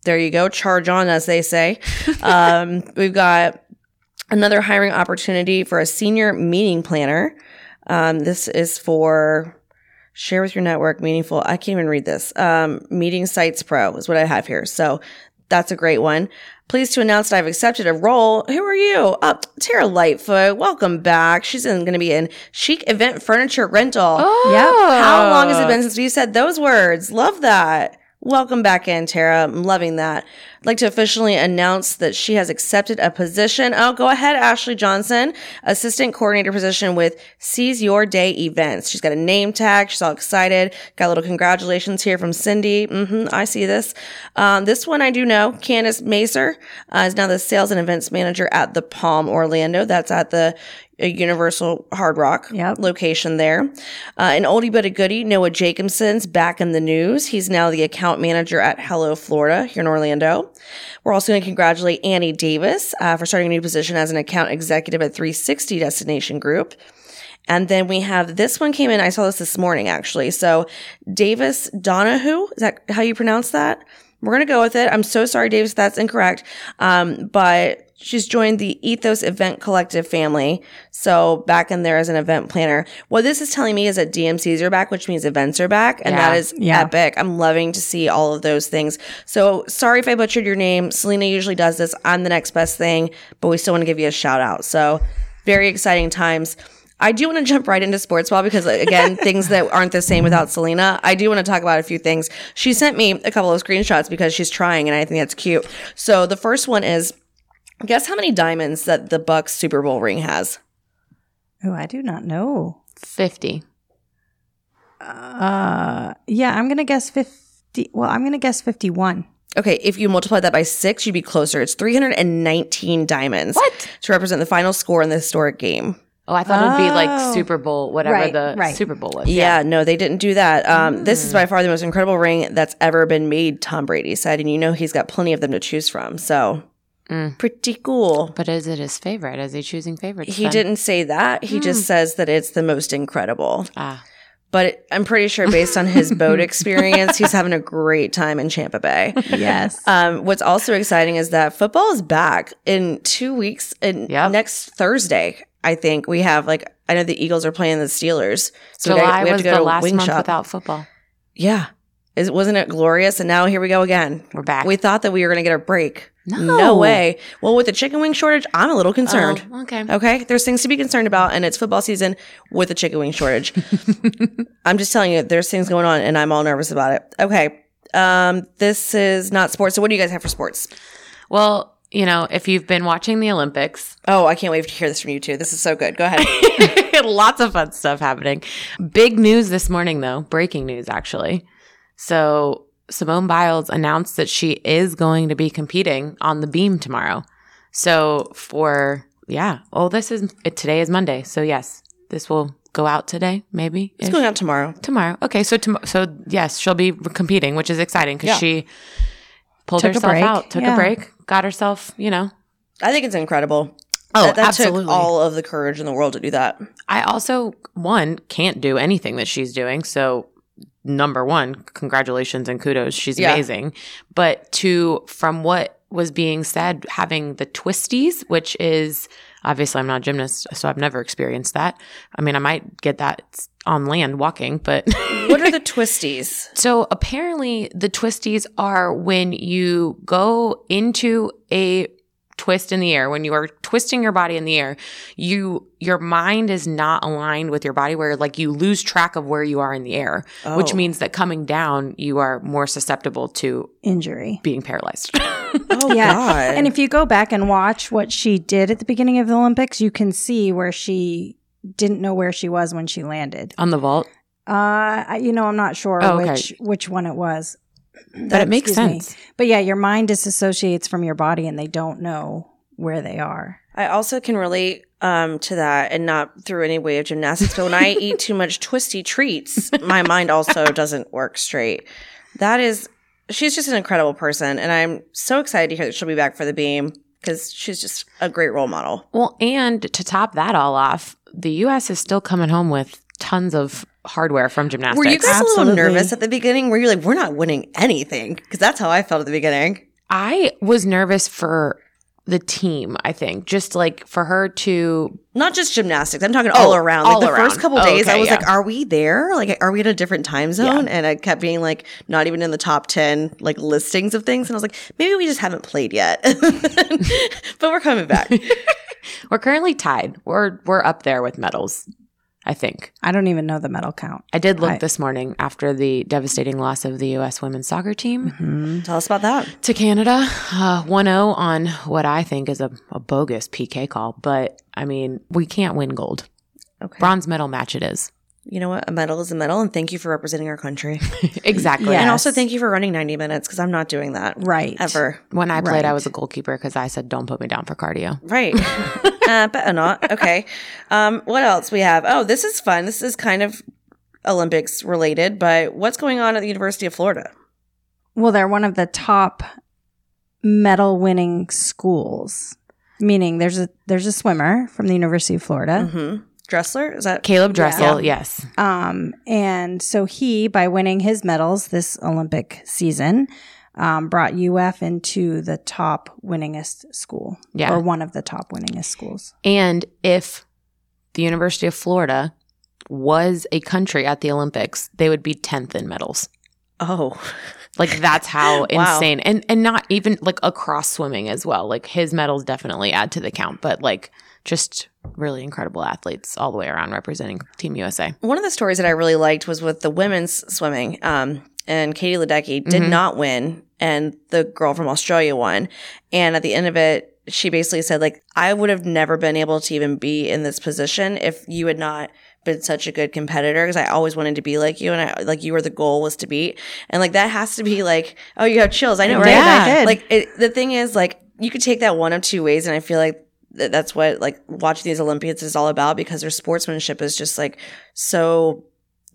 Speaker 2: there you go. Charge on, as they say. Um, we've got another hiring opportunity for a senior meeting planner. Um, this is for share with your network, meaningful. I can't even read this. Um, meeting sites pro is what I have here. So that's a great one. Pleased to announce that I've accepted a role. Who are you? Uh, Tara Lightfoot. Welcome back. She's going to be in chic event furniture rental.
Speaker 4: Yep.
Speaker 2: How long has it been since you said those words? Love that. Welcome back in, Tara. I'm loving that. Like to officially announce that she has accepted a position. Oh, go ahead, Ashley Johnson, assistant coordinator position with Seize Your Day Events. She's got a name tag. She's all excited. Got a little congratulations here from Cindy. hmm I see this. Um, this one I do know. Candace Macer uh, is now the sales and events manager at the Palm Orlando. That's at the uh, Universal Hard Rock
Speaker 4: Yep.
Speaker 2: location there. Uh, an oldie but a goodie, Noah Jacobson's back in the news. He's now the account manager at Hello Florida here in Orlando. We're also going to congratulate Annie Davis uh, for starting a new position as an account executive at 360 Destination Group. And then we have this one came in. I saw this this morning actually. So Davis Donahue, is that how you pronounce that? We're going to go with it. I'm so sorry, Davis, that's incorrect. Um, but She's joined the Ethos Event Collective family. So back in there as an event planner. What this is telling me is that DMCs are back, which means events are back. And
Speaker 3: Yeah.
Speaker 2: that is
Speaker 4: Yeah.
Speaker 2: epic. I'm loving to see all of those things. So sorry if I butchered your name. Selena usually does this. I'm the next best thing, but we still want to give you a shout out. So very exciting times. I do want to jump right into sports ball because again, things that aren't the same without Selena. I do want to talk about a few things. She sent me a couple of screenshots because she's trying and I think that's cute. So the first one is guess how many diamonds that the Bucks Super Bowl ring has?
Speaker 4: Oh, I do not know.
Speaker 3: 50.
Speaker 4: Uh, yeah, I'm gonna guess fifty. Well, I'm gonna guess fifty-one.
Speaker 2: Okay, if you multiply that by six, you'd be closer. It's 319 diamonds.
Speaker 3: What?
Speaker 2: To represent the final score in the historic game.
Speaker 3: Oh, I thought it'd be
Speaker 4: Oh.
Speaker 3: like Super Bowl, whatever
Speaker 4: Right,
Speaker 3: the
Speaker 4: right.
Speaker 3: Super Bowl was.
Speaker 2: Yeah, no, they didn't do that. Um, This
Speaker 3: Mm.
Speaker 2: is by far the most incredible ring that's ever been made, Tom Brady said. And you know he's got plenty of them to choose from. So
Speaker 3: Mm.
Speaker 2: pretty cool.
Speaker 3: But is it his favorite? Is he choosing favorites?
Speaker 2: He
Speaker 3: then?
Speaker 2: didn't say that. He
Speaker 3: Hmm.
Speaker 2: just says that it's the most incredible.
Speaker 3: Ah,
Speaker 2: But I'm pretty sure based on his boat experience, he's having a great time in Champa Bay.
Speaker 4: Yes.
Speaker 2: Um, what's also exciting is that football is back in two weeks. And
Speaker 3: Yep.
Speaker 2: next Thursday, I think we have like I know the Eagles are playing the Steelers, so we
Speaker 3: July
Speaker 2: got- we have
Speaker 3: was
Speaker 2: to go
Speaker 3: the
Speaker 2: to
Speaker 3: last
Speaker 2: Wing
Speaker 3: month
Speaker 2: Shop.
Speaker 3: without football.
Speaker 2: Yeah, is wasn't it glorious? And now here we go again.
Speaker 3: We're back.
Speaker 2: We thought that we were going to get a break.
Speaker 3: No.
Speaker 2: way. Well, with the chicken wing shortage, I'm a little concerned.
Speaker 3: Oh, okay.
Speaker 2: Okay, there's things to be concerned about, and it's football season with a chicken wing shortage. I'm just telling you, there's things going on, and I'm all nervous about it. Okay, um, this is not sports. So, what do you guys have for sports?
Speaker 3: Well, you know, if you've been watching the Olympics,
Speaker 2: Oh, I can't wait to hear this from you too. This is so good. Go ahead.
Speaker 3: lots of fun stuff happening. Big news this morning, though. Breaking news, actually. So Simone Biles announced that she is going to be competing on the beam tomorrow. So for yeah, well, this is it, today is Monday, so yes, this will go out today, maybe
Speaker 2: it's going out tomorrow.
Speaker 3: tomorrow. Okay, so tom- so yes, she'll be competing, which is exciting because
Speaker 2: Yeah.
Speaker 3: she pulled
Speaker 4: Took
Speaker 3: herself out, took
Speaker 4: yeah.
Speaker 3: a break, got herself, you know.
Speaker 2: I think it's incredible.
Speaker 3: Oh,
Speaker 2: that, that
Speaker 3: absolutely.
Speaker 2: took all of the courage in the world to do that.
Speaker 3: I also one can't do anything that she's doing, so number one, congratulations and kudos, she's
Speaker 2: Yeah.
Speaker 3: amazing. But two, from what was being said, having the twisties, which is obviously I'm not a gymnast, so I've never experienced that. I mean, I might get that on land walking, but
Speaker 2: What are the twisties?
Speaker 3: So apparently, the twisties are when you go into a twist in the air. When you are twisting your body in the air, you your mind is not aligned with your body, where like you lose track of where you are in the air, which
Speaker 2: Oh.
Speaker 3: means that coming down, you are more susceptible to
Speaker 4: Injury.
Speaker 3: being paralyzed.
Speaker 2: Oh
Speaker 4: Yeah.
Speaker 2: God!
Speaker 4: And if you go back and watch what she did at the beginning of the Olympics, you can see where she didn't know where she was when she landed.
Speaker 3: on the vault,
Speaker 4: Uh, you know, I'm not sure
Speaker 3: Oh, okay.
Speaker 4: which which one it was.
Speaker 3: but it makes
Speaker 4: Excuse me.
Speaker 3: sense.
Speaker 4: But yeah, your mind disassociates from your body, and they don't know where they are.
Speaker 2: I also can relate um, to that, and not through any way of gymnastics. But when I eat too much twisty treats, my mind also doesn't work straight. That is, she's just an incredible person, and I'm so excited to hear that she'll be back for the beam because she's just a great role model.
Speaker 3: Well, and to top that all off, the U.S. is still coming home with tons of hardware from gymnastics.
Speaker 2: Were you guys a little nervous at the beginning? Where you're like, we're not winning anything? Because that's how I felt at the beginning.
Speaker 3: I was nervous for the team, I think. Just like for her to
Speaker 2: Not just gymnastics. I'm talking
Speaker 3: Oh,
Speaker 2: all around. Like
Speaker 3: all
Speaker 2: the
Speaker 3: around.
Speaker 2: first couple
Speaker 3: Oh,
Speaker 2: days, I was
Speaker 3: yeah.
Speaker 2: like, "Are we there? Like, are we in a different time zone?" And I kept being like, not even in the top ten like listings of things. And I was like, maybe we just haven't played yet, but we're coming back.
Speaker 3: we're currently tied. We're we're up there with medals, I think.
Speaker 4: I don't even know the medal count.
Speaker 3: I did look
Speaker 4: I-
Speaker 3: this morning after the devastating loss of the US women's soccer team
Speaker 4: Mhm.
Speaker 2: Tell us about that.
Speaker 3: to Canada. Uh, 1-0 on what I think is a, a bogus PK call, but I mean, we can't win gold.
Speaker 2: Okay.
Speaker 3: Bronze medal match it is.
Speaker 2: You know what? A medal is a medal, and thank you for representing our country.
Speaker 3: exactly.
Speaker 4: Yeah.
Speaker 2: And also, thank you for running 90 minutes because I'm not doing that
Speaker 4: Right.
Speaker 2: ever.
Speaker 3: When I played, I was a goalkeeper because I said, "Don't put me down for cardio."
Speaker 2: Right. uh, better not. Okay. Um, what else we have? Oh, this is fun. This is kind of Olympics related, but what's going on at the University of Florida?
Speaker 4: Well, they're one of the top medal winning schools. Meaning there's a there's a swimmer from the University of Florida.
Speaker 2: Mm-hmm. Dressler? Is that?
Speaker 3: Caleb Dressel,
Speaker 2: Yeah.
Speaker 3: yes.
Speaker 4: Um, and so he, by winning his medals this Olympic season, um, brought UF into the top winningest school,
Speaker 3: Yeah.
Speaker 4: or one of the top winningest schools.
Speaker 3: And if the University of Florida was a country at the Olympics, they would be 10th in medals.
Speaker 2: Oh,
Speaker 3: Like that's how
Speaker 2: Wow.
Speaker 3: insane. And and not even like across swimming as well. Like his medals definitely add to the count, but like just really incredible athletes all the way around representing Team USA.
Speaker 2: one of the stories that I really liked was with the women's swimming. Um, and Katie Ledecky did
Speaker 3: Mhm.
Speaker 2: not win, and the girl from Australia won. And at the end of it, she basically said, like, I would have never been able to even be in this position if you had not been such a good competitor because I always wanted to be like you and I like you were the goal was to beat. And like that has to be like oh you have chills. I know right?
Speaker 4: Yeah,
Speaker 2: like it, the thing is like you could take that one of two ways and I feel like that's what like watching these Olympians is all about because their sportsmanship is just like so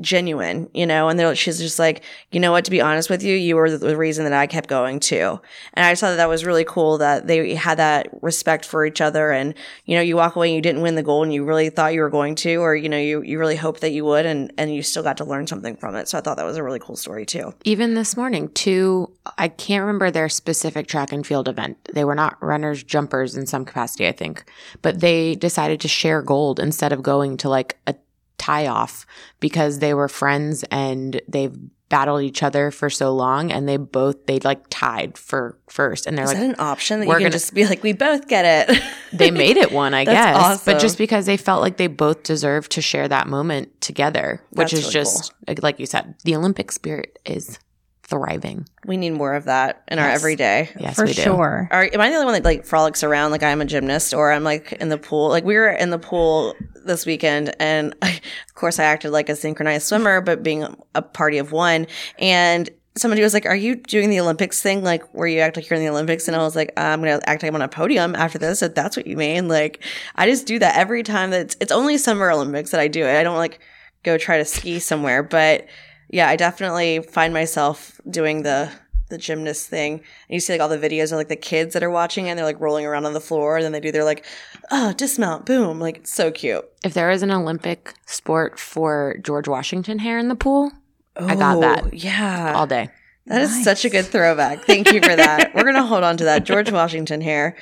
Speaker 2: genuine, you know, and she's just like, you know what, to be honest with you, you were the, the reason that I kept going too. And I just thought that, that was really cool that they had that respect for each other. And, you know, you walk away and you didn't win the gold and you really thought you were going to, or, you know, you, you really hoped that you would and, and you still got to learn something from it. So I thought that was a really cool story too.
Speaker 3: Even this morning, two I can't remember their specific track and field event. They were not runners, jumpers in some capacity, I think. But they decided to share gold instead of going to like a tie off because they were friends and they've battled each other for so long and they both they like tied for first and they're
Speaker 2: Is
Speaker 3: like
Speaker 2: that an option that you
Speaker 3: we're
Speaker 2: can
Speaker 3: gonna-
Speaker 2: just be like, we both get it?
Speaker 3: they made it one, I
Speaker 2: That's
Speaker 3: guess.
Speaker 2: awesome.
Speaker 3: But just because they felt like they both deserved to share that moment together, which
Speaker 2: That's
Speaker 3: is
Speaker 2: really
Speaker 3: just like- like you said, the Olympic spirit is thriving.
Speaker 2: we need more of that in our everyday.
Speaker 3: Yes,
Speaker 4: for
Speaker 3: we do.
Speaker 4: sure.
Speaker 2: Are, am I the only one that like frolics around like I'm a gymnast or I'm like in the pool? Like we were in the pool this weekend and I, of course I acted like a synchronized swimmer, but being a party of one and somebody was like, are you doing the Olympics thing? Like where you act like you're in the Olympics? And I was like, I'm going to act like I'm on a podium after this. If that's what you mean. Like I just do that every time that it's, it's only summer Olympics that I do it. I don't like go try to ski somewhere, but yeah, I definitely find myself doing the the gymnast thing. And you see like all the videos of like the kids that are watching and they're like rolling around on the floor and then they do their like, oh, dismount, boom. Like it's so cute.
Speaker 3: If there is an Olympic sport for George Washington hair in the pool, I got that.
Speaker 2: Oh, Yeah.
Speaker 3: all day.
Speaker 2: That is such a good throwback. Thank you for that. We're going to hold on to that. George Washington hair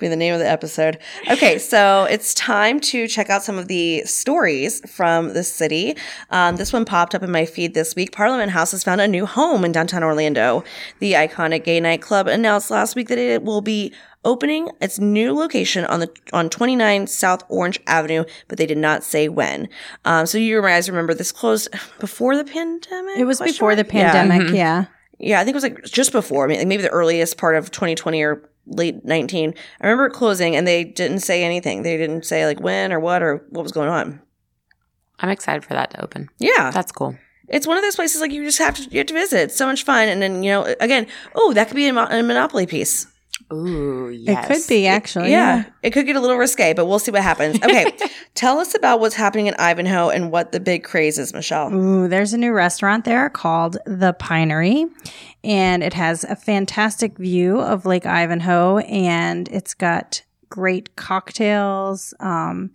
Speaker 2: be the name of the episode. Okay, so it's time to check out some of the stories from the city. Um, this one popped up in my feed this week. Parliament House has found a new home in downtown Orlando. The iconic gay nightclub announced last week that it will be opening its new location on the on 29 South Orange Avenue, but they did not say when. Um, so you guys remember this closed before the pandemic?
Speaker 4: It was
Speaker 2: Question
Speaker 4: before the
Speaker 2: mark? Yeah.
Speaker 4: pandemic. Yeah.
Speaker 2: Yeah, I think it was like just before. I mean, maybe the earliest part of 2020 or late 19. I remember it closing and they didn't say anything. They didn't say like when or what or what was going on.
Speaker 3: I'm excited for that to open.
Speaker 2: Yeah.
Speaker 3: That's cool.
Speaker 2: It's one of those places like you just have to you have to visit. It's so much fun. And then, you know, again, oh, that could be a, mo- a Monopoly piece.
Speaker 3: Ooh, yes.
Speaker 4: It could be actually.
Speaker 2: yeah. It could get a little risque, but we'll see what happens. Okay. Tell us about what's happening in Ivanhoe and what the big craze is, Michelle.
Speaker 4: Ooh, there's a new restaurant there called The Pinery, and it has a fantastic view of Lake Ivanhoe, and it's got great cocktails, um,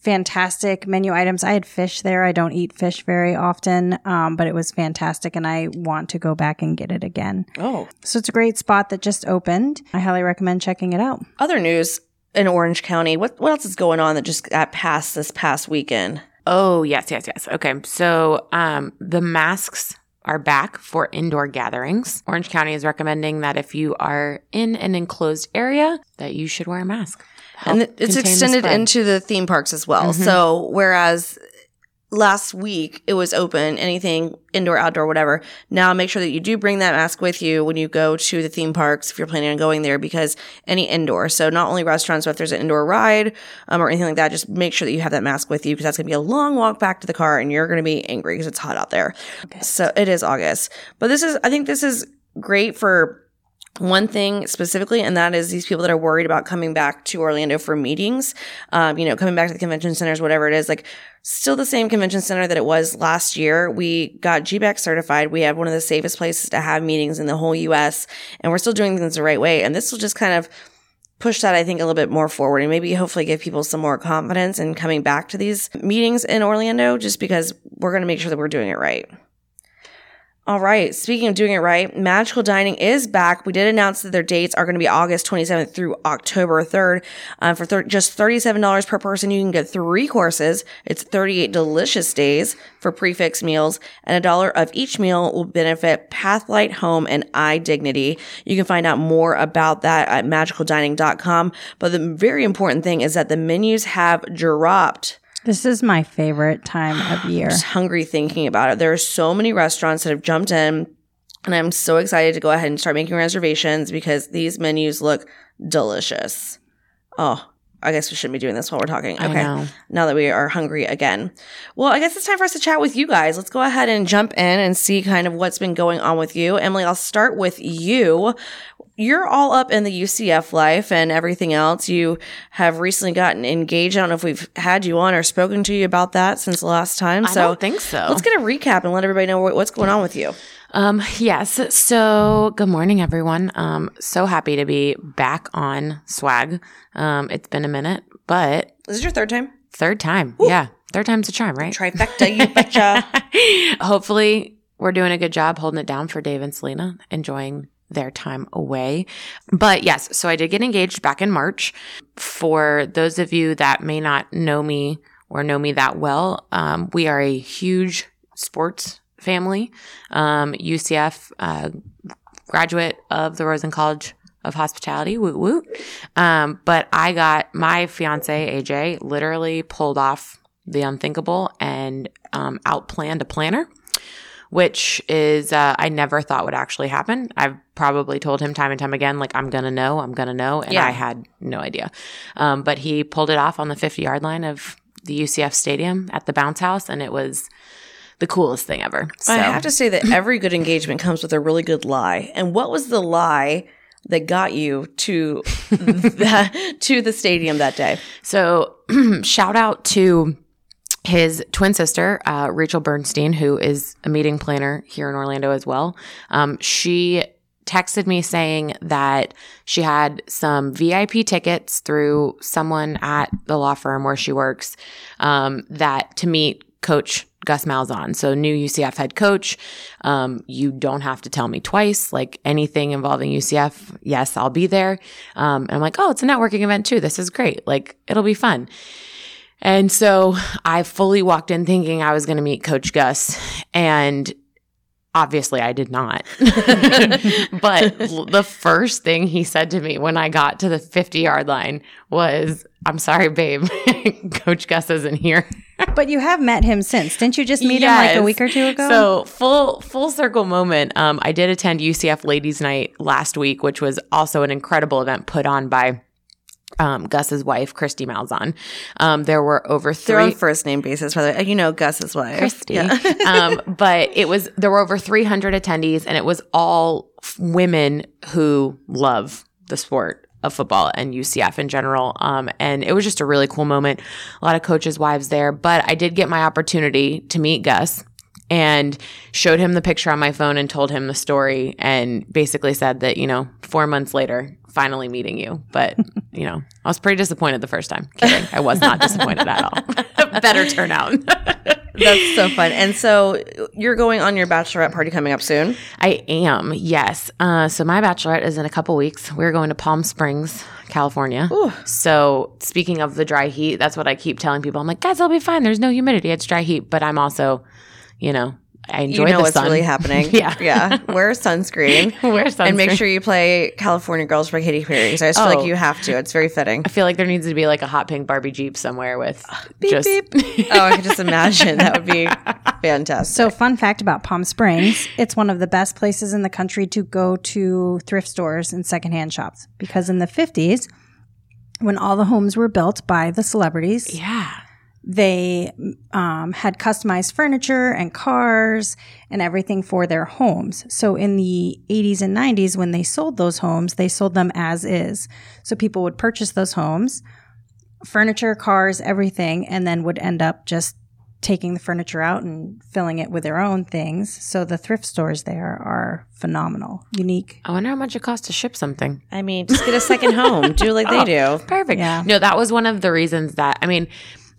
Speaker 4: fantastic menu items. I had fish there. I don't eat fish very often, um, but it was fantastic, and I want to go back and get it again.
Speaker 2: Oh.
Speaker 4: So it's a great spot that just opened. I highly recommend checking it out.
Speaker 2: Other news in Orange County. What what else is going on that just got passed this past weekend?
Speaker 3: Oh, yes, yes, yes. Okay. So um, the masks are back for indoor gatherings. Orange County is recommending that if you are in an enclosed area, that you should wear a mask.
Speaker 2: And it's extended into the theme parks as well.
Speaker 3: Mhm.
Speaker 2: So whereas last week it was open, anything indoor, outdoor, whatever. Now make sure that you do bring that mask with you when you go to the theme parks if you're planning on going there because any indoor. So not only restaurants, but if there's an indoor ride um, or anything like that, just make sure that you have that mask with you because that's going to be a long walk back to the car and you're going to be angry because it's hot out there. So it is August, but this is I think this is great for one thing specifically, and that is these people that are worried about coming back to Orlando for meetings, um, you know, coming back to the convention centers, whatever it is, like still the same convention center that it was last year. We got GBAC certified. We have one of the safest places to have meetings in the whole US, and we're still doing things the right way. And this will just kind of push that, I think, a little bit more forward and maybe hopefully give people some more confidence in coming back to these meetings in Orlando just because we're going to make sure that we're doing it right. All right. Speaking of doing it right, Magical Dining is back. We did announce that their dates are going to be August 27th through October 3rd. Um, for thir- just $37 per person, you can get three courses. It's 38 delicious days for prix fixe meals, and a dollar of each meal will benefit Pathlight Home and iDignity. You can find out more about that at magicaldining.com. But the very important thing is that the menus have dropped.
Speaker 4: This is my favorite time of year.
Speaker 2: just hungry thinking about it. There are so many restaurants that have jumped in, and I'm so excited to go ahead and start making reservations because these menus look delicious. Oh, I guess we shouldn't be doing this while we're talking. Okay. Now that we are hungry again. Well, I guess it's time for us to chat with you guys. Let's go ahead and jump in and see kind of what's been going on with you. Emily, I'll start with you. You're all up in the UCF life and everything else. You have recently gotten engaged. I don't know if we've had you on or spoken to you about that since the last time. So I
Speaker 3: don't think so.
Speaker 2: Let's get a recap and let everybody know what's going on with you.
Speaker 3: Um, yes. So good morning, everyone. Um, so happy to be back on swag. Um, it's been a minute, but this
Speaker 2: Is this your third time?
Speaker 3: third time. Yeah. Third time's a charm, right?
Speaker 2: Trifecta, you betcha.
Speaker 3: Hopefully, we're doing a good job holding it down for Dave and Selena, enjoying their time away. But yes, so I did get engaged back in March. For those of you that may not know me or know me that well, um, we are a huge sports family. Um, UCF uh, graduate of the Rosen College of Hospitality, woot woot. Um, but I got my fiance AJ literally pulled off the unthinkable and um, outplanned a planner, which is uh, I never thought would actually happen. I've probably told him time and time again, like I'm gonna know, I'm gonna know, and
Speaker 2: Yeah.
Speaker 3: I had no idea. Um, but he pulled it off on the 50 yard line of the UCF stadium at the bounce house, and it was the coolest thing ever. So
Speaker 2: I have to say that every good engagement comes with a really good lie. And what was the lie that got you to the, to the stadium that day?
Speaker 3: So, shout out to his twin sister, uh, Rachel Bernstein, who is a meeting planner here in Orlando as well. Um, she texted me saying that she had some VIP tickets through someone at the law firm where she works um, that to meet Coach Gus Malzahn. So, new UCF head coach. Um, you don't have to tell me twice. Like anything involving UCF, yes, I'll be there. Um, and I'm like, oh, it's a networking event too. This is great. Like, it'll be fun. And so I fully walked in thinking I was going to meet Coach Gus, and obviously I did not. but the first thing he said to me when I got to the 50 yard line was, I'm sorry, babe, Coach Gus isn't here.
Speaker 4: But you have met him since. Didn't you just meet him like a week or two ago?
Speaker 3: So full full circle moment. Um, I did attend UCF Ladies Night last week, which was also an incredible event put on by um, Gus's wife, Kristi Malzahn. Um, there were over
Speaker 2: They're on first name basis, by the way. You know Gus's wife.
Speaker 3: Christy.
Speaker 2: Yeah.
Speaker 3: um, but it was there were over 300 attendees, and it was all f- women who love the sport of football and UCF in general. Um, and it was just a really cool moment. A lot of coaches' wives there, but I did get my opportunity to meet Gus. And showed him the picture on my phone and told him the story, and basically said that, you know, four months later, finally meeting you. But, you know, I was pretty disappointed the first time. Kidding. I was not disappointed at all. Better turnout.
Speaker 2: That's so fun. And so you're going on your bachelorette party coming up soon.
Speaker 3: I am, yes. Uh, so my bachelorette is in a couple weeks. We're going to Palm Springs, California. So speaking of the dry heat, that's what I keep telling people. I'm like, guys, I'll be fine. There's no humidity. It's dry heat. But I'm also, you know, I enjoy
Speaker 2: you know
Speaker 3: the
Speaker 2: what's
Speaker 3: sun.
Speaker 2: really happening.
Speaker 3: Yeah.
Speaker 2: Yeah. Wear sunscreen.
Speaker 3: Wear sunscreen,
Speaker 2: And make sure you play California Girls by Katy Perry. Because I just feel
Speaker 3: Oh.
Speaker 2: like you have to. It's very fitting.
Speaker 3: I feel like there needs to be like a hot pink Barbie Jeep somewhere with uh,
Speaker 2: Beep,
Speaker 3: just
Speaker 2: beep. Oh, I could just imagine. That would be fantastic.
Speaker 4: So, fun fact about Palm Springs it's one of the best places in the country to go to thrift stores and secondhand shops because in the 50s, when all the homes were built by the celebrities,
Speaker 3: yeah.
Speaker 4: They um, had customized furniture and cars and everything for their homes. So in the 80s and 90s, when they sold those homes, they sold them as is. So people would purchase those homes, furniture, cars, everything, and then would end up just taking the furniture out and filling it with their own things. So the thrift stores there are phenomenal, unique.
Speaker 3: I wonder how much it costs to ship something.
Speaker 2: I mean, just get a second home. Do like they do.
Speaker 3: Perfect.
Speaker 4: Yeah.
Speaker 3: No, that was one of the reasons that I mean,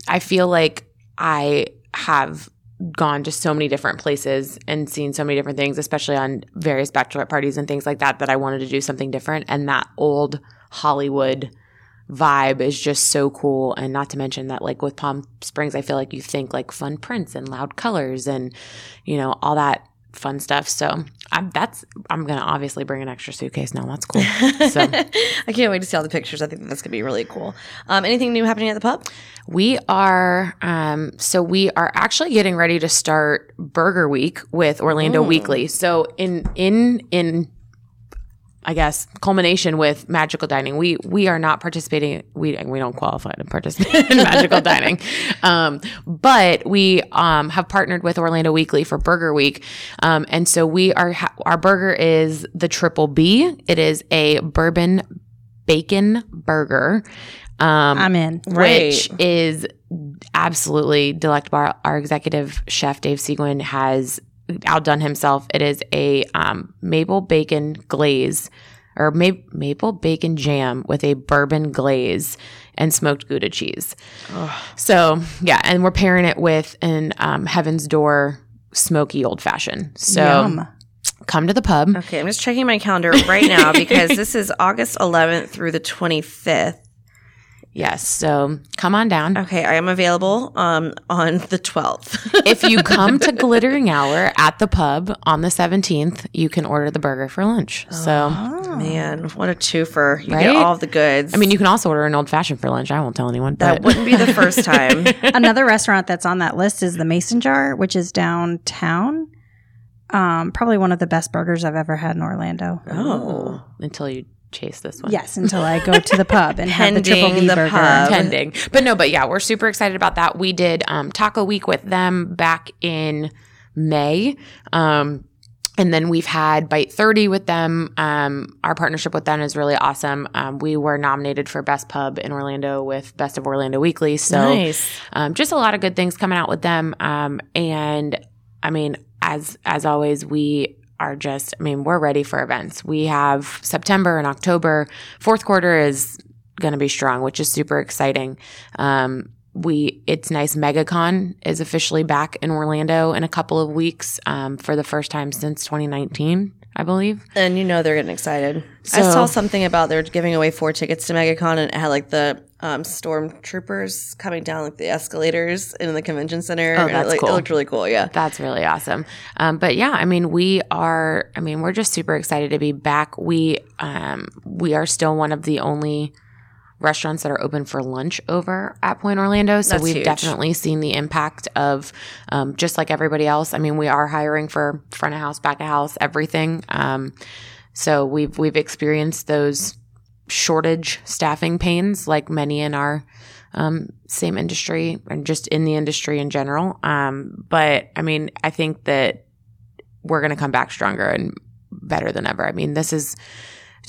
Speaker 3: I feel like I have gone to so many different places and seen so many different things, especially on various bachelorette parties and things like that, that I wanted to do something different. And that old Hollywood vibe is just so cool. And not to mention that, like with Palm Springs, I feel like you think like fun prints and loud colors and, you know, all that fun stuff. So I'm, that's, I'm going to obviously bring an extra suitcase now. That's cool. So
Speaker 2: I can't wait to see all the pictures. I think that's gonna be really cool. Um, anything new happening at the pub?
Speaker 3: we are, um, so we are actually getting ready to start Burger Week with Orlando Weekly. So in, in, in, I guess culmination with magical dining. We we are not participating. We we don't qualify to participate in magical dining, um, but we um, have partnered with Orlando Weekly for Burger Week, um, and so we are ha- our burger is the Triple B. It is a bourbon bacon burger. Um,
Speaker 4: I'm in.
Speaker 3: which is absolutely delectable. Our, our executive chef Dave Seguin has outdone himself. It is a um, maple bacon glaze or ma- maple bacon jam with a bourbon glaze and smoked Gouda cheese. So yeah, and we're pairing it with an um, Heaven's Door smoky old fashioned. So
Speaker 4: Yum.
Speaker 3: come to the pub.
Speaker 2: Okay, I'm just checking my calendar right now because this is August 11th through the 25th.
Speaker 3: Yes, so come on down.
Speaker 2: Okay, I am available um, on the 12th.
Speaker 3: if you come to Glittering Hour at the pub on the 17th, you can order the burger for lunch. So,
Speaker 2: Man, what a twofer. You
Speaker 3: Right?
Speaker 2: get all the goods.
Speaker 3: I mean, you can also order an old fashioned for lunch. I won't tell anyone.
Speaker 2: that
Speaker 3: But
Speaker 2: wouldn't be the first time.
Speaker 4: Another restaurant that's on that list is the Mason Jar, which is downtown. Um, probably one of the best burgers I've ever had in Orlando.
Speaker 2: oh.
Speaker 3: until you chase this one.
Speaker 4: Yes, until I go to the pub and have the triple
Speaker 2: Pending
Speaker 4: B
Speaker 2: the
Speaker 4: burger.
Speaker 2: pub.
Speaker 3: Pending. But no, but yeah, we're super excited about that. We did um, Taco Week with them back in May. Um, and then we've had Bite 30 with them. Um, our partnership with them is really awesome. Um, we were nominated for Best Pub in Orlando with Best of Orlando Weekly. So
Speaker 2: Nice.
Speaker 3: um, just a lot of good things coming out with them. Um, and I mean, as as always, we are just. I mean, we're ready for events. We have September and October. Fourth quarter is going to be strong, which is super exciting. Um, we it's nice. MegaCon is officially back in Orlando in a couple of weeks um, for the first time since 2019, I believe.
Speaker 2: And you know they're getting excited. I saw something about they're giving away four tickets to MegaCon and it had like the um, stormtroopers coming down like the escalators in the convention center.
Speaker 3: Oh,
Speaker 2: And it,
Speaker 3: that's
Speaker 2: like,
Speaker 3: cool.
Speaker 2: It looked really cool. Yeah.
Speaker 3: That's really awesome. Um, but yeah, I mean, we are. I mean, we're just super excited to be back. We um, we are still one of the only restaurants that are open for lunch over at Point Orlando. So
Speaker 2: That's
Speaker 3: we've
Speaker 2: huge.
Speaker 3: definitely seen the impact of um, just like everybody else. I mean, we are hiring for front of house, back of house, everything. Um, so we've we've experienced those shortage staffing pains like many in our um, same industry and just in the industry in general. Um, but I mean, I think that we're going to come back stronger and better than ever. I mean, this is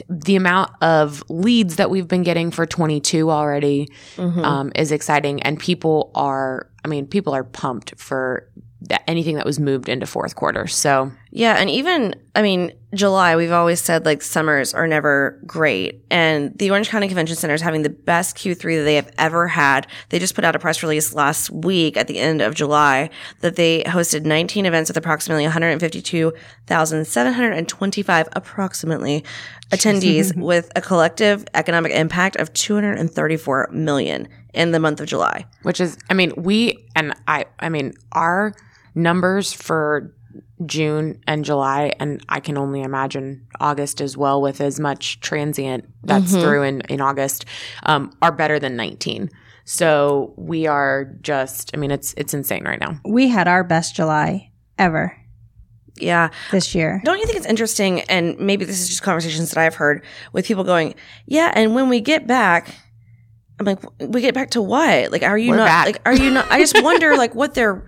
Speaker 3: the amount of leads that we've been getting for 22 already
Speaker 2: Mhm.
Speaker 3: um, is exciting, and people are. I mean, people are pumped for that, anything that was moved into fourth quarter. So
Speaker 2: Yeah, and even I mean, July, we've always said like summers are never great. And the Orange County Convention Center is having the best Q3 that they have ever had. They just put out a press release last week at the end of July that they hosted 19 events with approximately 152,725 approximately attendees with a collective economic impact of 234 million in the month of July.
Speaker 3: which is i mean we and i i mean our numbers for june and july and i can only imagine august as well with as much transient that's through in in august um, are better than 19 so we are just i mean it's it's insane right now
Speaker 4: We had our best July ever
Speaker 2: Yeah.
Speaker 4: this year.
Speaker 2: Don't you think it's interesting? And maybe this is just conversations that I've heard with people going, yeah. And when we get back, I'm like, we get back to what? Like, are you
Speaker 3: We're
Speaker 2: not,
Speaker 3: back.
Speaker 2: like, are you not, I just wonder like what they're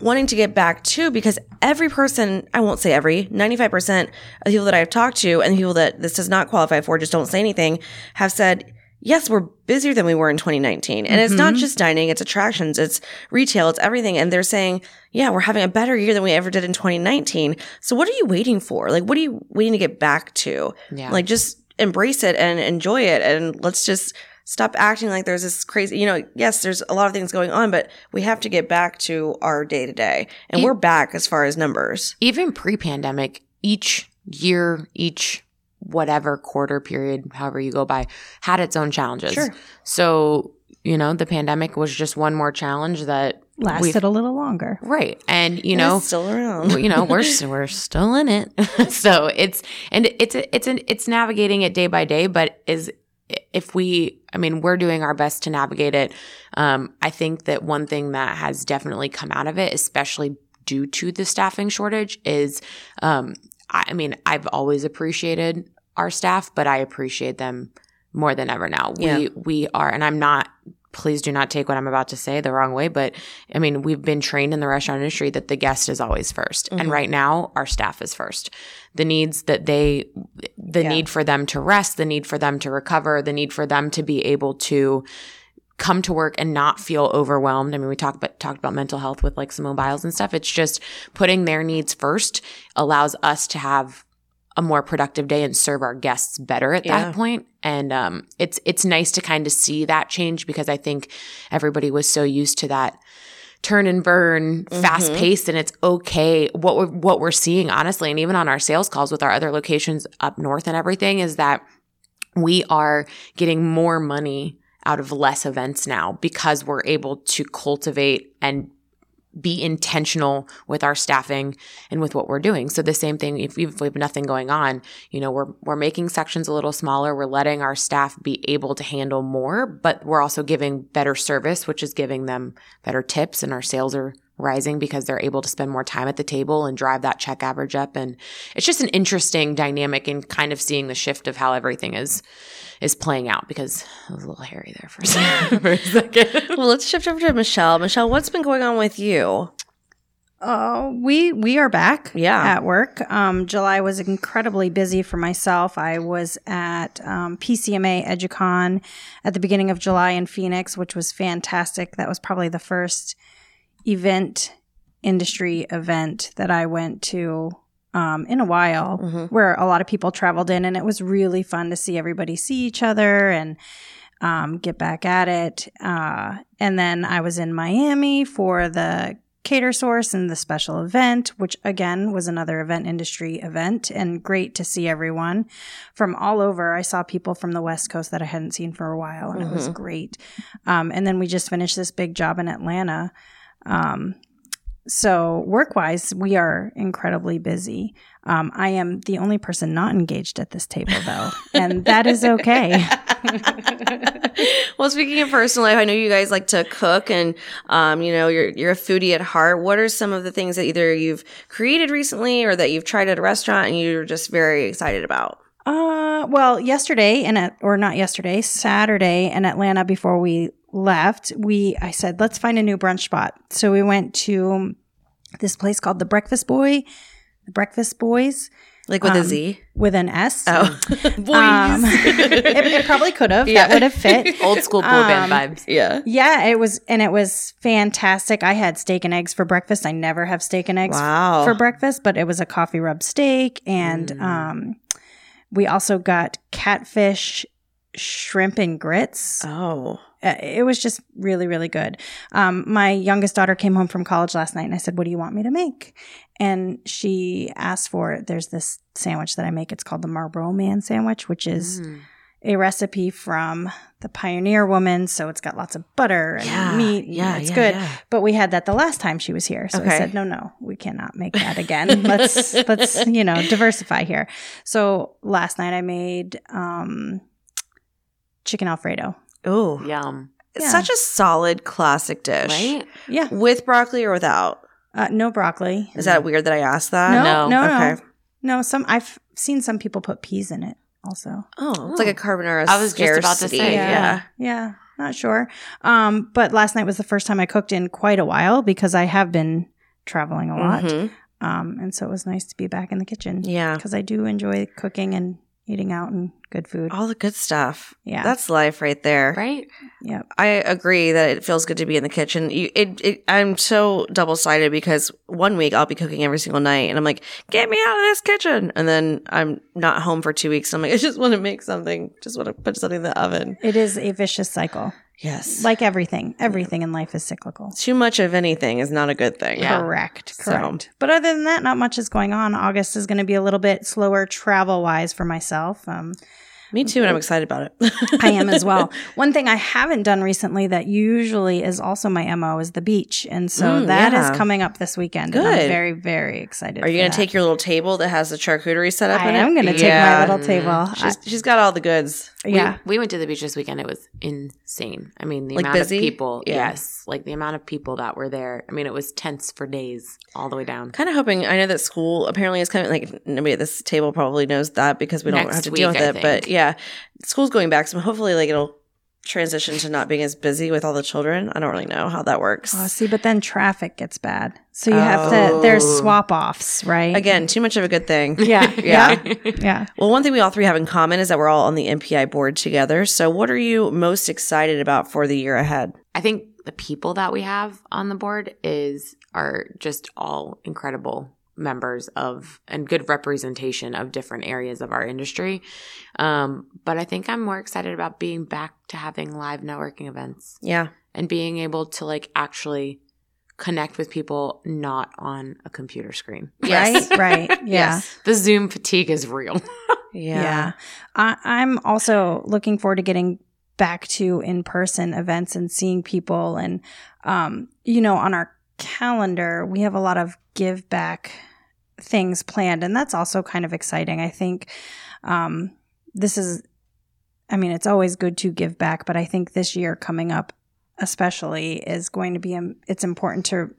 Speaker 2: wanting to get back to because every person, I won't say every, 95% of people that I've talked to and the people that this does not qualify for, just don't say anything, have said, yes, we're busier than we were in 2019. And it's not mm-hmm. just dining, it's attractions, it's retail, it's everything. And they're saying, yeah, we're having a better year than we ever did in 2019. So what are you waiting for? Like, what are you waiting to get back to?
Speaker 3: Yeah.
Speaker 2: Like, just embrace it and enjoy it. And let's just stop acting like there's this crazy, you know, yes, there's a lot of things going on, but we have to get back to our day to day. And
Speaker 3: E-
Speaker 2: we're back as far as numbers.
Speaker 3: even pre-pandemic, each year, each whatever quarter period, however you go by, had its own challenges.
Speaker 2: Sure.
Speaker 3: So, you know, the pandemic was just one more challenge that
Speaker 4: Lasted a little longer.
Speaker 3: right. And you
Speaker 2: And
Speaker 3: know,
Speaker 2: it's still around.
Speaker 3: you know, we're we're still in it. so it's and it's it's an, it's navigating it day by day, but is if we I mean, we're doing our best to navigate it. Um, I think that one thing that has definitely come out of it, especially due to the staffing shortage, is um, I, I mean, I've always appreciated our staff, but I appreciate them more than ever now.
Speaker 2: Yeah.
Speaker 3: We we are, and I'm not. Please do not take what I'm about to say the wrong way, but I mean, we've been trained in the restaurant industry that the guest is always 1st
Speaker 2: Mhm.
Speaker 3: And right now, our staff is first. The needs that they, the
Speaker 2: Yeah.
Speaker 3: need for them to rest, the need for them to recover, the need for them to be able to come to work and not feel overwhelmed. I mean, we talked about, talked about mental health with like Simone Biles and stuff. It's just putting their needs first allows us to have a more productive day and serve our guests better at
Speaker 2: Yeah.
Speaker 3: that point. And um, it's it's nice to kind of see that change because I think everybody was so used to that turn and burn, fast
Speaker 2: Mhm.
Speaker 3: paced, and it's okay. What we're what we're seeing, honestly, and even on our sales calls with our other locations up north and everything, is that we are getting more money out of less events now because we're able to cultivate and be intentional with our staffing and with what we're doing. So the same thing, if we have nothing going on, you know, we're we're making sections a little smaller. We're letting our staff be able to handle more, but we're also giving better service, which is giving them better tips, and our sales are rising because they're able to spend more time at the table and drive that check average up. And it's just an interesting dynamic and kind of seeing the shift of how everything is is playing out because it was a little hairy there for a second. for a second.
Speaker 2: well, let's shift over to Michelle. Michelle, what's been going on with you?
Speaker 4: Oh, we we are back.
Speaker 2: Yeah.
Speaker 4: at work. Um, July was incredibly busy for myself. I was at um, PCMA EduCon at the beginning of July in Phoenix, which was fantastic. That was probably the first event industry event that I went to um, in a while,
Speaker 2: Mhm.
Speaker 4: where a lot of people traveled in, and it was really fun to see everybody see each other and um, get back at it. Uh, and then I was in Miami for the Catersource and the special event, which again was another event industry event, and great to see everyone from all over. I saw people from the West Coast that I hadn't seen for a while, and it was
Speaker 2: Mhm.
Speaker 4: great. Um, and then we just finished this big job in Atlanta. Um, so work wise, we are incredibly busy. Um, I am the only person not engaged at this table, though, and that is okay.
Speaker 2: well, speaking of personal life, I know you guys like to cook, and um, you know you're you're a foodie at heart. What are some of the things that either you've created recently or that you've tried at a restaurant and you're just very excited about?
Speaker 4: Uh, well, yesterday and at, or not yesterday, Saturday in Atlanta before we left, we I said let's find a new brunch spot. So we went to this place called the Breakfast Boy, the Breakfast Boys
Speaker 2: Like with a
Speaker 4: Um,
Speaker 2: Z?
Speaker 4: with an S.
Speaker 2: Oh, boys.
Speaker 4: Um, it, it probably could have.
Speaker 2: Yeah.
Speaker 4: That would have fit.
Speaker 3: Old school boy band
Speaker 4: Um,
Speaker 3: vibes.
Speaker 2: yeah.
Speaker 4: Yeah, it was, and it was fantastic. I had steak and eggs for breakfast. I never have steak and eggs
Speaker 2: Wow.
Speaker 4: for breakfast, but it was a coffee rub steak, and
Speaker 3: Mm.
Speaker 4: um, we also got catfish, shrimp, and grits.
Speaker 2: oh,
Speaker 4: Uh, It was just really, really good. Um, my youngest daughter came home from college last night, and I said, "What do you want me to make?" And she asked for. There's this sandwich that I make. It's called the Marlboro Man sandwich, which is
Speaker 3: Mm.
Speaker 4: a recipe from the Pioneer Woman. So it's got lots of butter and
Speaker 2: Yeah,
Speaker 4: meat.
Speaker 2: yeah,
Speaker 4: it's
Speaker 2: yeah,
Speaker 4: good.
Speaker 2: yeah.
Speaker 4: But we had that the last time she was here. So
Speaker 2: Okay.
Speaker 4: I said, no, no, we cannot make that again. let's let's you know diversify here. So last night I made um, chicken alfredo.
Speaker 2: oh,
Speaker 3: Yum.
Speaker 2: it's
Speaker 4: Yeah.
Speaker 2: such a solid classic dish.
Speaker 3: Right?
Speaker 4: Yeah,
Speaker 2: With broccoli or without?
Speaker 4: uh, no broccoli.
Speaker 2: Is that weird that I asked that?
Speaker 4: No,
Speaker 3: no.
Speaker 4: no, no,
Speaker 2: Okay.
Speaker 4: no. Some I've seen some people put peas in it also.
Speaker 2: Oh, it's like a carbonara.
Speaker 3: I was just about to
Speaker 2: scarcity.
Speaker 3: say,
Speaker 2: yeah.
Speaker 4: Yeah, not sure. Um, but last night was the first time I cooked in quite a while because I have been traveling a lot.
Speaker 2: Mhm.
Speaker 4: Um, and so it was nice to be back in the kitchen
Speaker 2: Yeah.
Speaker 4: because I do enjoy cooking and eating out and good food.
Speaker 2: All the good stuff.
Speaker 4: Yeah.
Speaker 2: That's life right there.
Speaker 3: Right?
Speaker 4: Yeah.
Speaker 2: I agree that it feels good to be in the kitchen. You, it, it, I'm so double sided because one week I'll be cooking every single night and I'm like, get me out of this kitchen. And then I'm not home for two weeks. I'm like, I just want to make something, just want to put something in the oven.
Speaker 4: It is a vicious cycle.
Speaker 2: Yes.
Speaker 4: Like everything, everything in life is cyclical.
Speaker 2: too much of anything is not a good thing.
Speaker 3: Yeah.
Speaker 4: Correct.
Speaker 2: So-
Speaker 4: Correct. But other than that, not much is going on. August is going to be a little bit slower travel wise for myself. Um,
Speaker 2: Me too. And I'm excited about it.
Speaker 4: I am as well. One thing I haven't done recently that usually is also my MO is the beach. And so
Speaker 2: Mm,
Speaker 4: that is
Speaker 2: yeah.
Speaker 4: coming up this weekend. And I'm
Speaker 2: Good.
Speaker 4: very, very excited.
Speaker 2: Are you going to take your little table that has the charcuterie set up
Speaker 4: I
Speaker 2: in
Speaker 4: am going to take
Speaker 2: Yeah.
Speaker 4: my little table.
Speaker 2: She's, she's got all the goods.
Speaker 4: Yeah.
Speaker 3: We, we went to the beach this weekend. It was insane. I mean, the
Speaker 2: Like
Speaker 3: amount
Speaker 2: busy?
Speaker 3: of people.
Speaker 2: Yeah.
Speaker 3: Yes. Like the amount of people that were there. I mean, it was tents for days all the way down.
Speaker 2: Kind of hoping. I know that school apparently is kind of like nobody at this table probably knows that because we don't
Speaker 3: Next
Speaker 2: have to deal with
Speaker 3: I
Speaker 2: it. But
Speaker 3: think.
Speaker 2: Yeah, school's going back, so hopefully, like it'll transition to not being as busy with all the children. I don't really know how that works.
Speaker 4: Oh, see, but then traffic gets bad. So you have to, oh. there's
Speaker 2: Oh.
Speaker 4: swap offs, right?
Speaker 2: Again, too much of a good thing.
Speaker 4: Yeah.
Speaker 2: Yeah.
Speaker 4: Yeah. yeah.
Speaker 2: Well, one thing we all three have in common is that we're all on the MPI board together. So, what are you most excited about for the year ahead?
Speaker 3: I think the people that we have on the board is are just all incredible members of and good representation of different areas of our industry. Um, but I think I'm more excited about being back to having live networking events
Speaker 2: Yeah.
Speaker 3: and being able to like actually connect with people not on a computer screen.
Speaker 2: Yes.
Speaker 4: Right. Right. Yeah.
Speaker 2: Yes.
Speaker 3: The Zoom fatigue is real.
Speaker 2: Yeah.
Speaker 4: Yeah. I, I'm also looking forward to getting back to in person events and seeing people. And, um, you know, on our calendar, we have a lot of give back things planned. And that's also kind of exciting. I think um, this is, I mean, it's always good to give back, but I think this year coming up, especially, is going to be, um, it's important to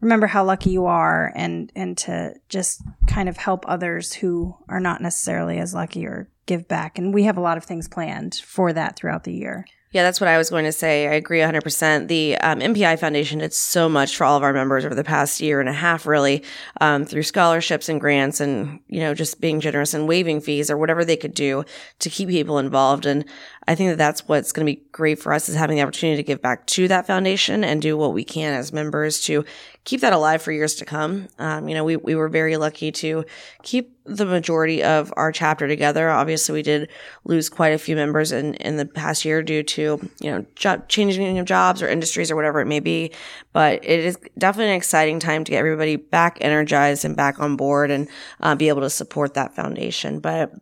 Speaker 4: remember how lucky you are and and to just kind of help others who are not necessarily as lucky or give back and we have a lot of things planned for that throughout the year
Speaker 2: Yeah, that's what I was going to say. I agree 100%. The um, MPI Foundation did so much for all of our members over the past year and a half, really, um, through scholarships and grants and, you know, just being generous and waiving fees or whatever they could do to keep people involved. And I think that that's what's going to be great for us is having the opportunity to give back to that foundation and do what we can as members to keep that alive for years to come. Um, you know, we, we were very lucky to keep the majority of our chapter together. Obviously, we did lose quite a few members in, in the past year due to, you know, job, changing of jobs or industries or whatever it may be. But it is definitely an exciting time to get everybody back energized and back on board and uh, be able to support that foundation. But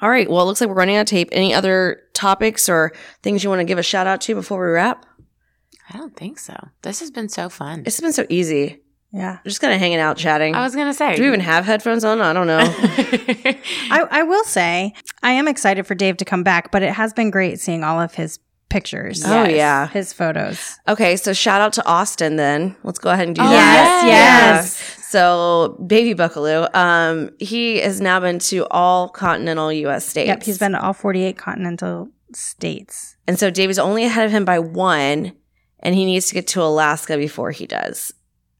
Speaker 2: all right, well, it looks like we're running out of tape. Any other topics or things you want to give a shout out to before we wrap?
Speaker 3: I don't think so. This has been so fun.
Speaker 2: It's been so easy.
Speaker 4: yeah
Speaker 2: Just kind of hanging out, chatting.
Speaker 3: I was gonna say.
Speaker 2: Do we even have headphones on? I don't know.
Speaker 4: I, I will say i am excited for dave to come back but it has been great seeing all of his pictures
Speaker 2: Oh, yeah.
Speaker 4: his photos
Speaker 2: okay, so shout out to Austin then. Let's go ahead and do
Speaker 3: Oh,
Speaker 2: that.
Speaker 3: yes,
Speaker 2: Yeah. So, baby Buckaloo, um, he has now been to all continental U.S. states.
Speaker 4: yep he's been to all 48 continental states
Speaker 2: and so Dave is only ahead of him by one, and he needs to get to Alaska before he does.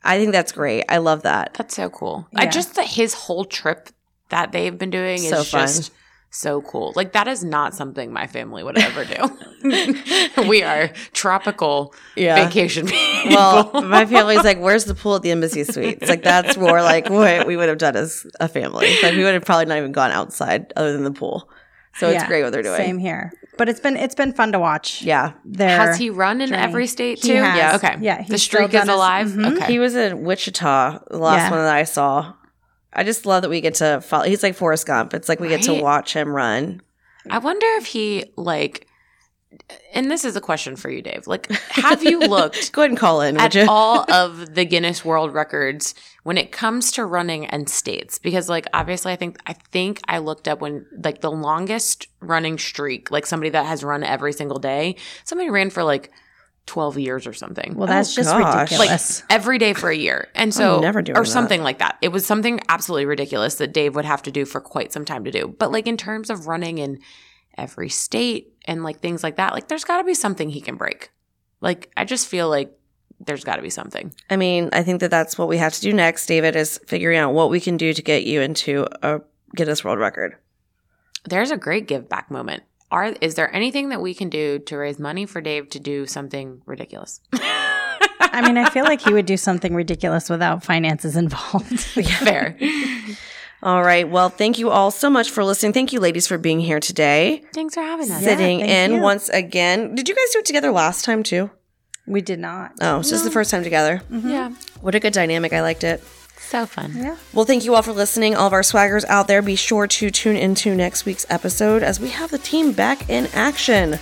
Speaker 2: I think that's great. I love that.
Speaker 3: That's so cool. I just that his whole trip that they've been doing
Speaker 2: So
Speaker 3: is
Speaker 2: fun.
Speaker 3: just so cool. Like that is not something my family would ever do. we are tropical
Speaker 2: Yeah.
Speaker 3: vacation people.
Speaker 2: Well, my family's like, "Where's the pool at the embassy suites?" Like that's more like what we would have done as a family. Like we would have probably not even gone outside other than the pool. So it's
Speaker 4: Yeah,
Speaker 2: great what they're doing.
Speaker 4: same here but it's been it's been fun to watch
Speaker 2: Yeah,
Speaker 4: their
Speaker 3: has he run in
Speaker 4: journey.
Speaker 3: every state
Speaker 4: He
Speaker 3: too?
Speaker 4: has.
Speaker 3: Yeah. Okay.
Speaker 4: Yeah,
Speaker 3: The streak
Speaker 4: done
Speaker 3: is
Speaker 4: his-
Speaker 3: alive.
Speaker 4: Mhm.
Speaker 3: Okay.
Speaker 2: he was in Wichita, the last
Speaker 4: Yeah.
Speaker 2: one that I saw. I just love that we get to follow. He's like Forrest Gump. It's like we get to watch him run.
Speaker 3: I wonder if he like and this is a question for you, Dave. Like, have you looked
Speaker 2: Go ahead and call in,
Speaker 3: at all of the Guinness World Records when it comes to running and states because like obviously I think I think I looked up when like the longest running streak like somebody that has run every single day somebody ran for like 12 years or something
Speaker 4: well that's
Speaker 2: Oh,
Speaker 4: just
Speaker 2: gosh.
Speaker 3: like every day for a year and so
Speaker 2: never doing
Speaker 3: or
Speaker 2: that.
Speaker 3: something like that it was something absolutely ridiculous that Dave would have to do for quite some time to do but like in terms of running in every state and like things like that like there's got to be something he can break like I just feel like there's got to be something
Speaker 2: I mean, I think that that's what we have to do next, David, is figuring out what we can do to get you into a Guinness World Record.
Speaker 3: there's a great give back moment. Are is there anything that we can do to raise money for Dave to do something ridiculous?
Speaker 4: I mean, I feel like he would do something ridiculous without finances involved.
Speaker 3: Fair.
Speaker 2: All right. Well, thank you all so much for listening. Thank you, ladies, for being here today.
Speaker 3: Thanks for having us.
Speaker 2: Sitting
Speaker 4: thank
Speaker 2: in
Speaker 4: you.
Speaker 2: once again. Did you guys do it together last time too?
Speaker 4: we did not.
Speaker 2: Oh, so this is the first time together. Mm-hmm.
Speaker 3: Yeah.
Speaker 2: What a good dynamic. I liked it.
Speaker 3: So fun.
Speaker 4: Yeah.
Speaker 2: Well, thank you all for listening. All of our swaggers out there, be sure to tune into next week's episode as we have the team back in action.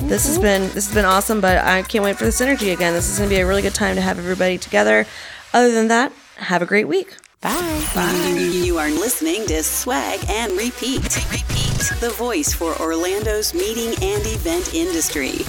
Speaker 2: This has mm-hmm. been this has been awesome, but I can't wait for the synergy again. This is going to be a really good time to have everybody together. Other than that, have a great week. Bye.
Speaker 3: Bye.
Speaker 5: You are listening to Swag and Repeat. Repeat, the voice for Orlando's meeting and event industry.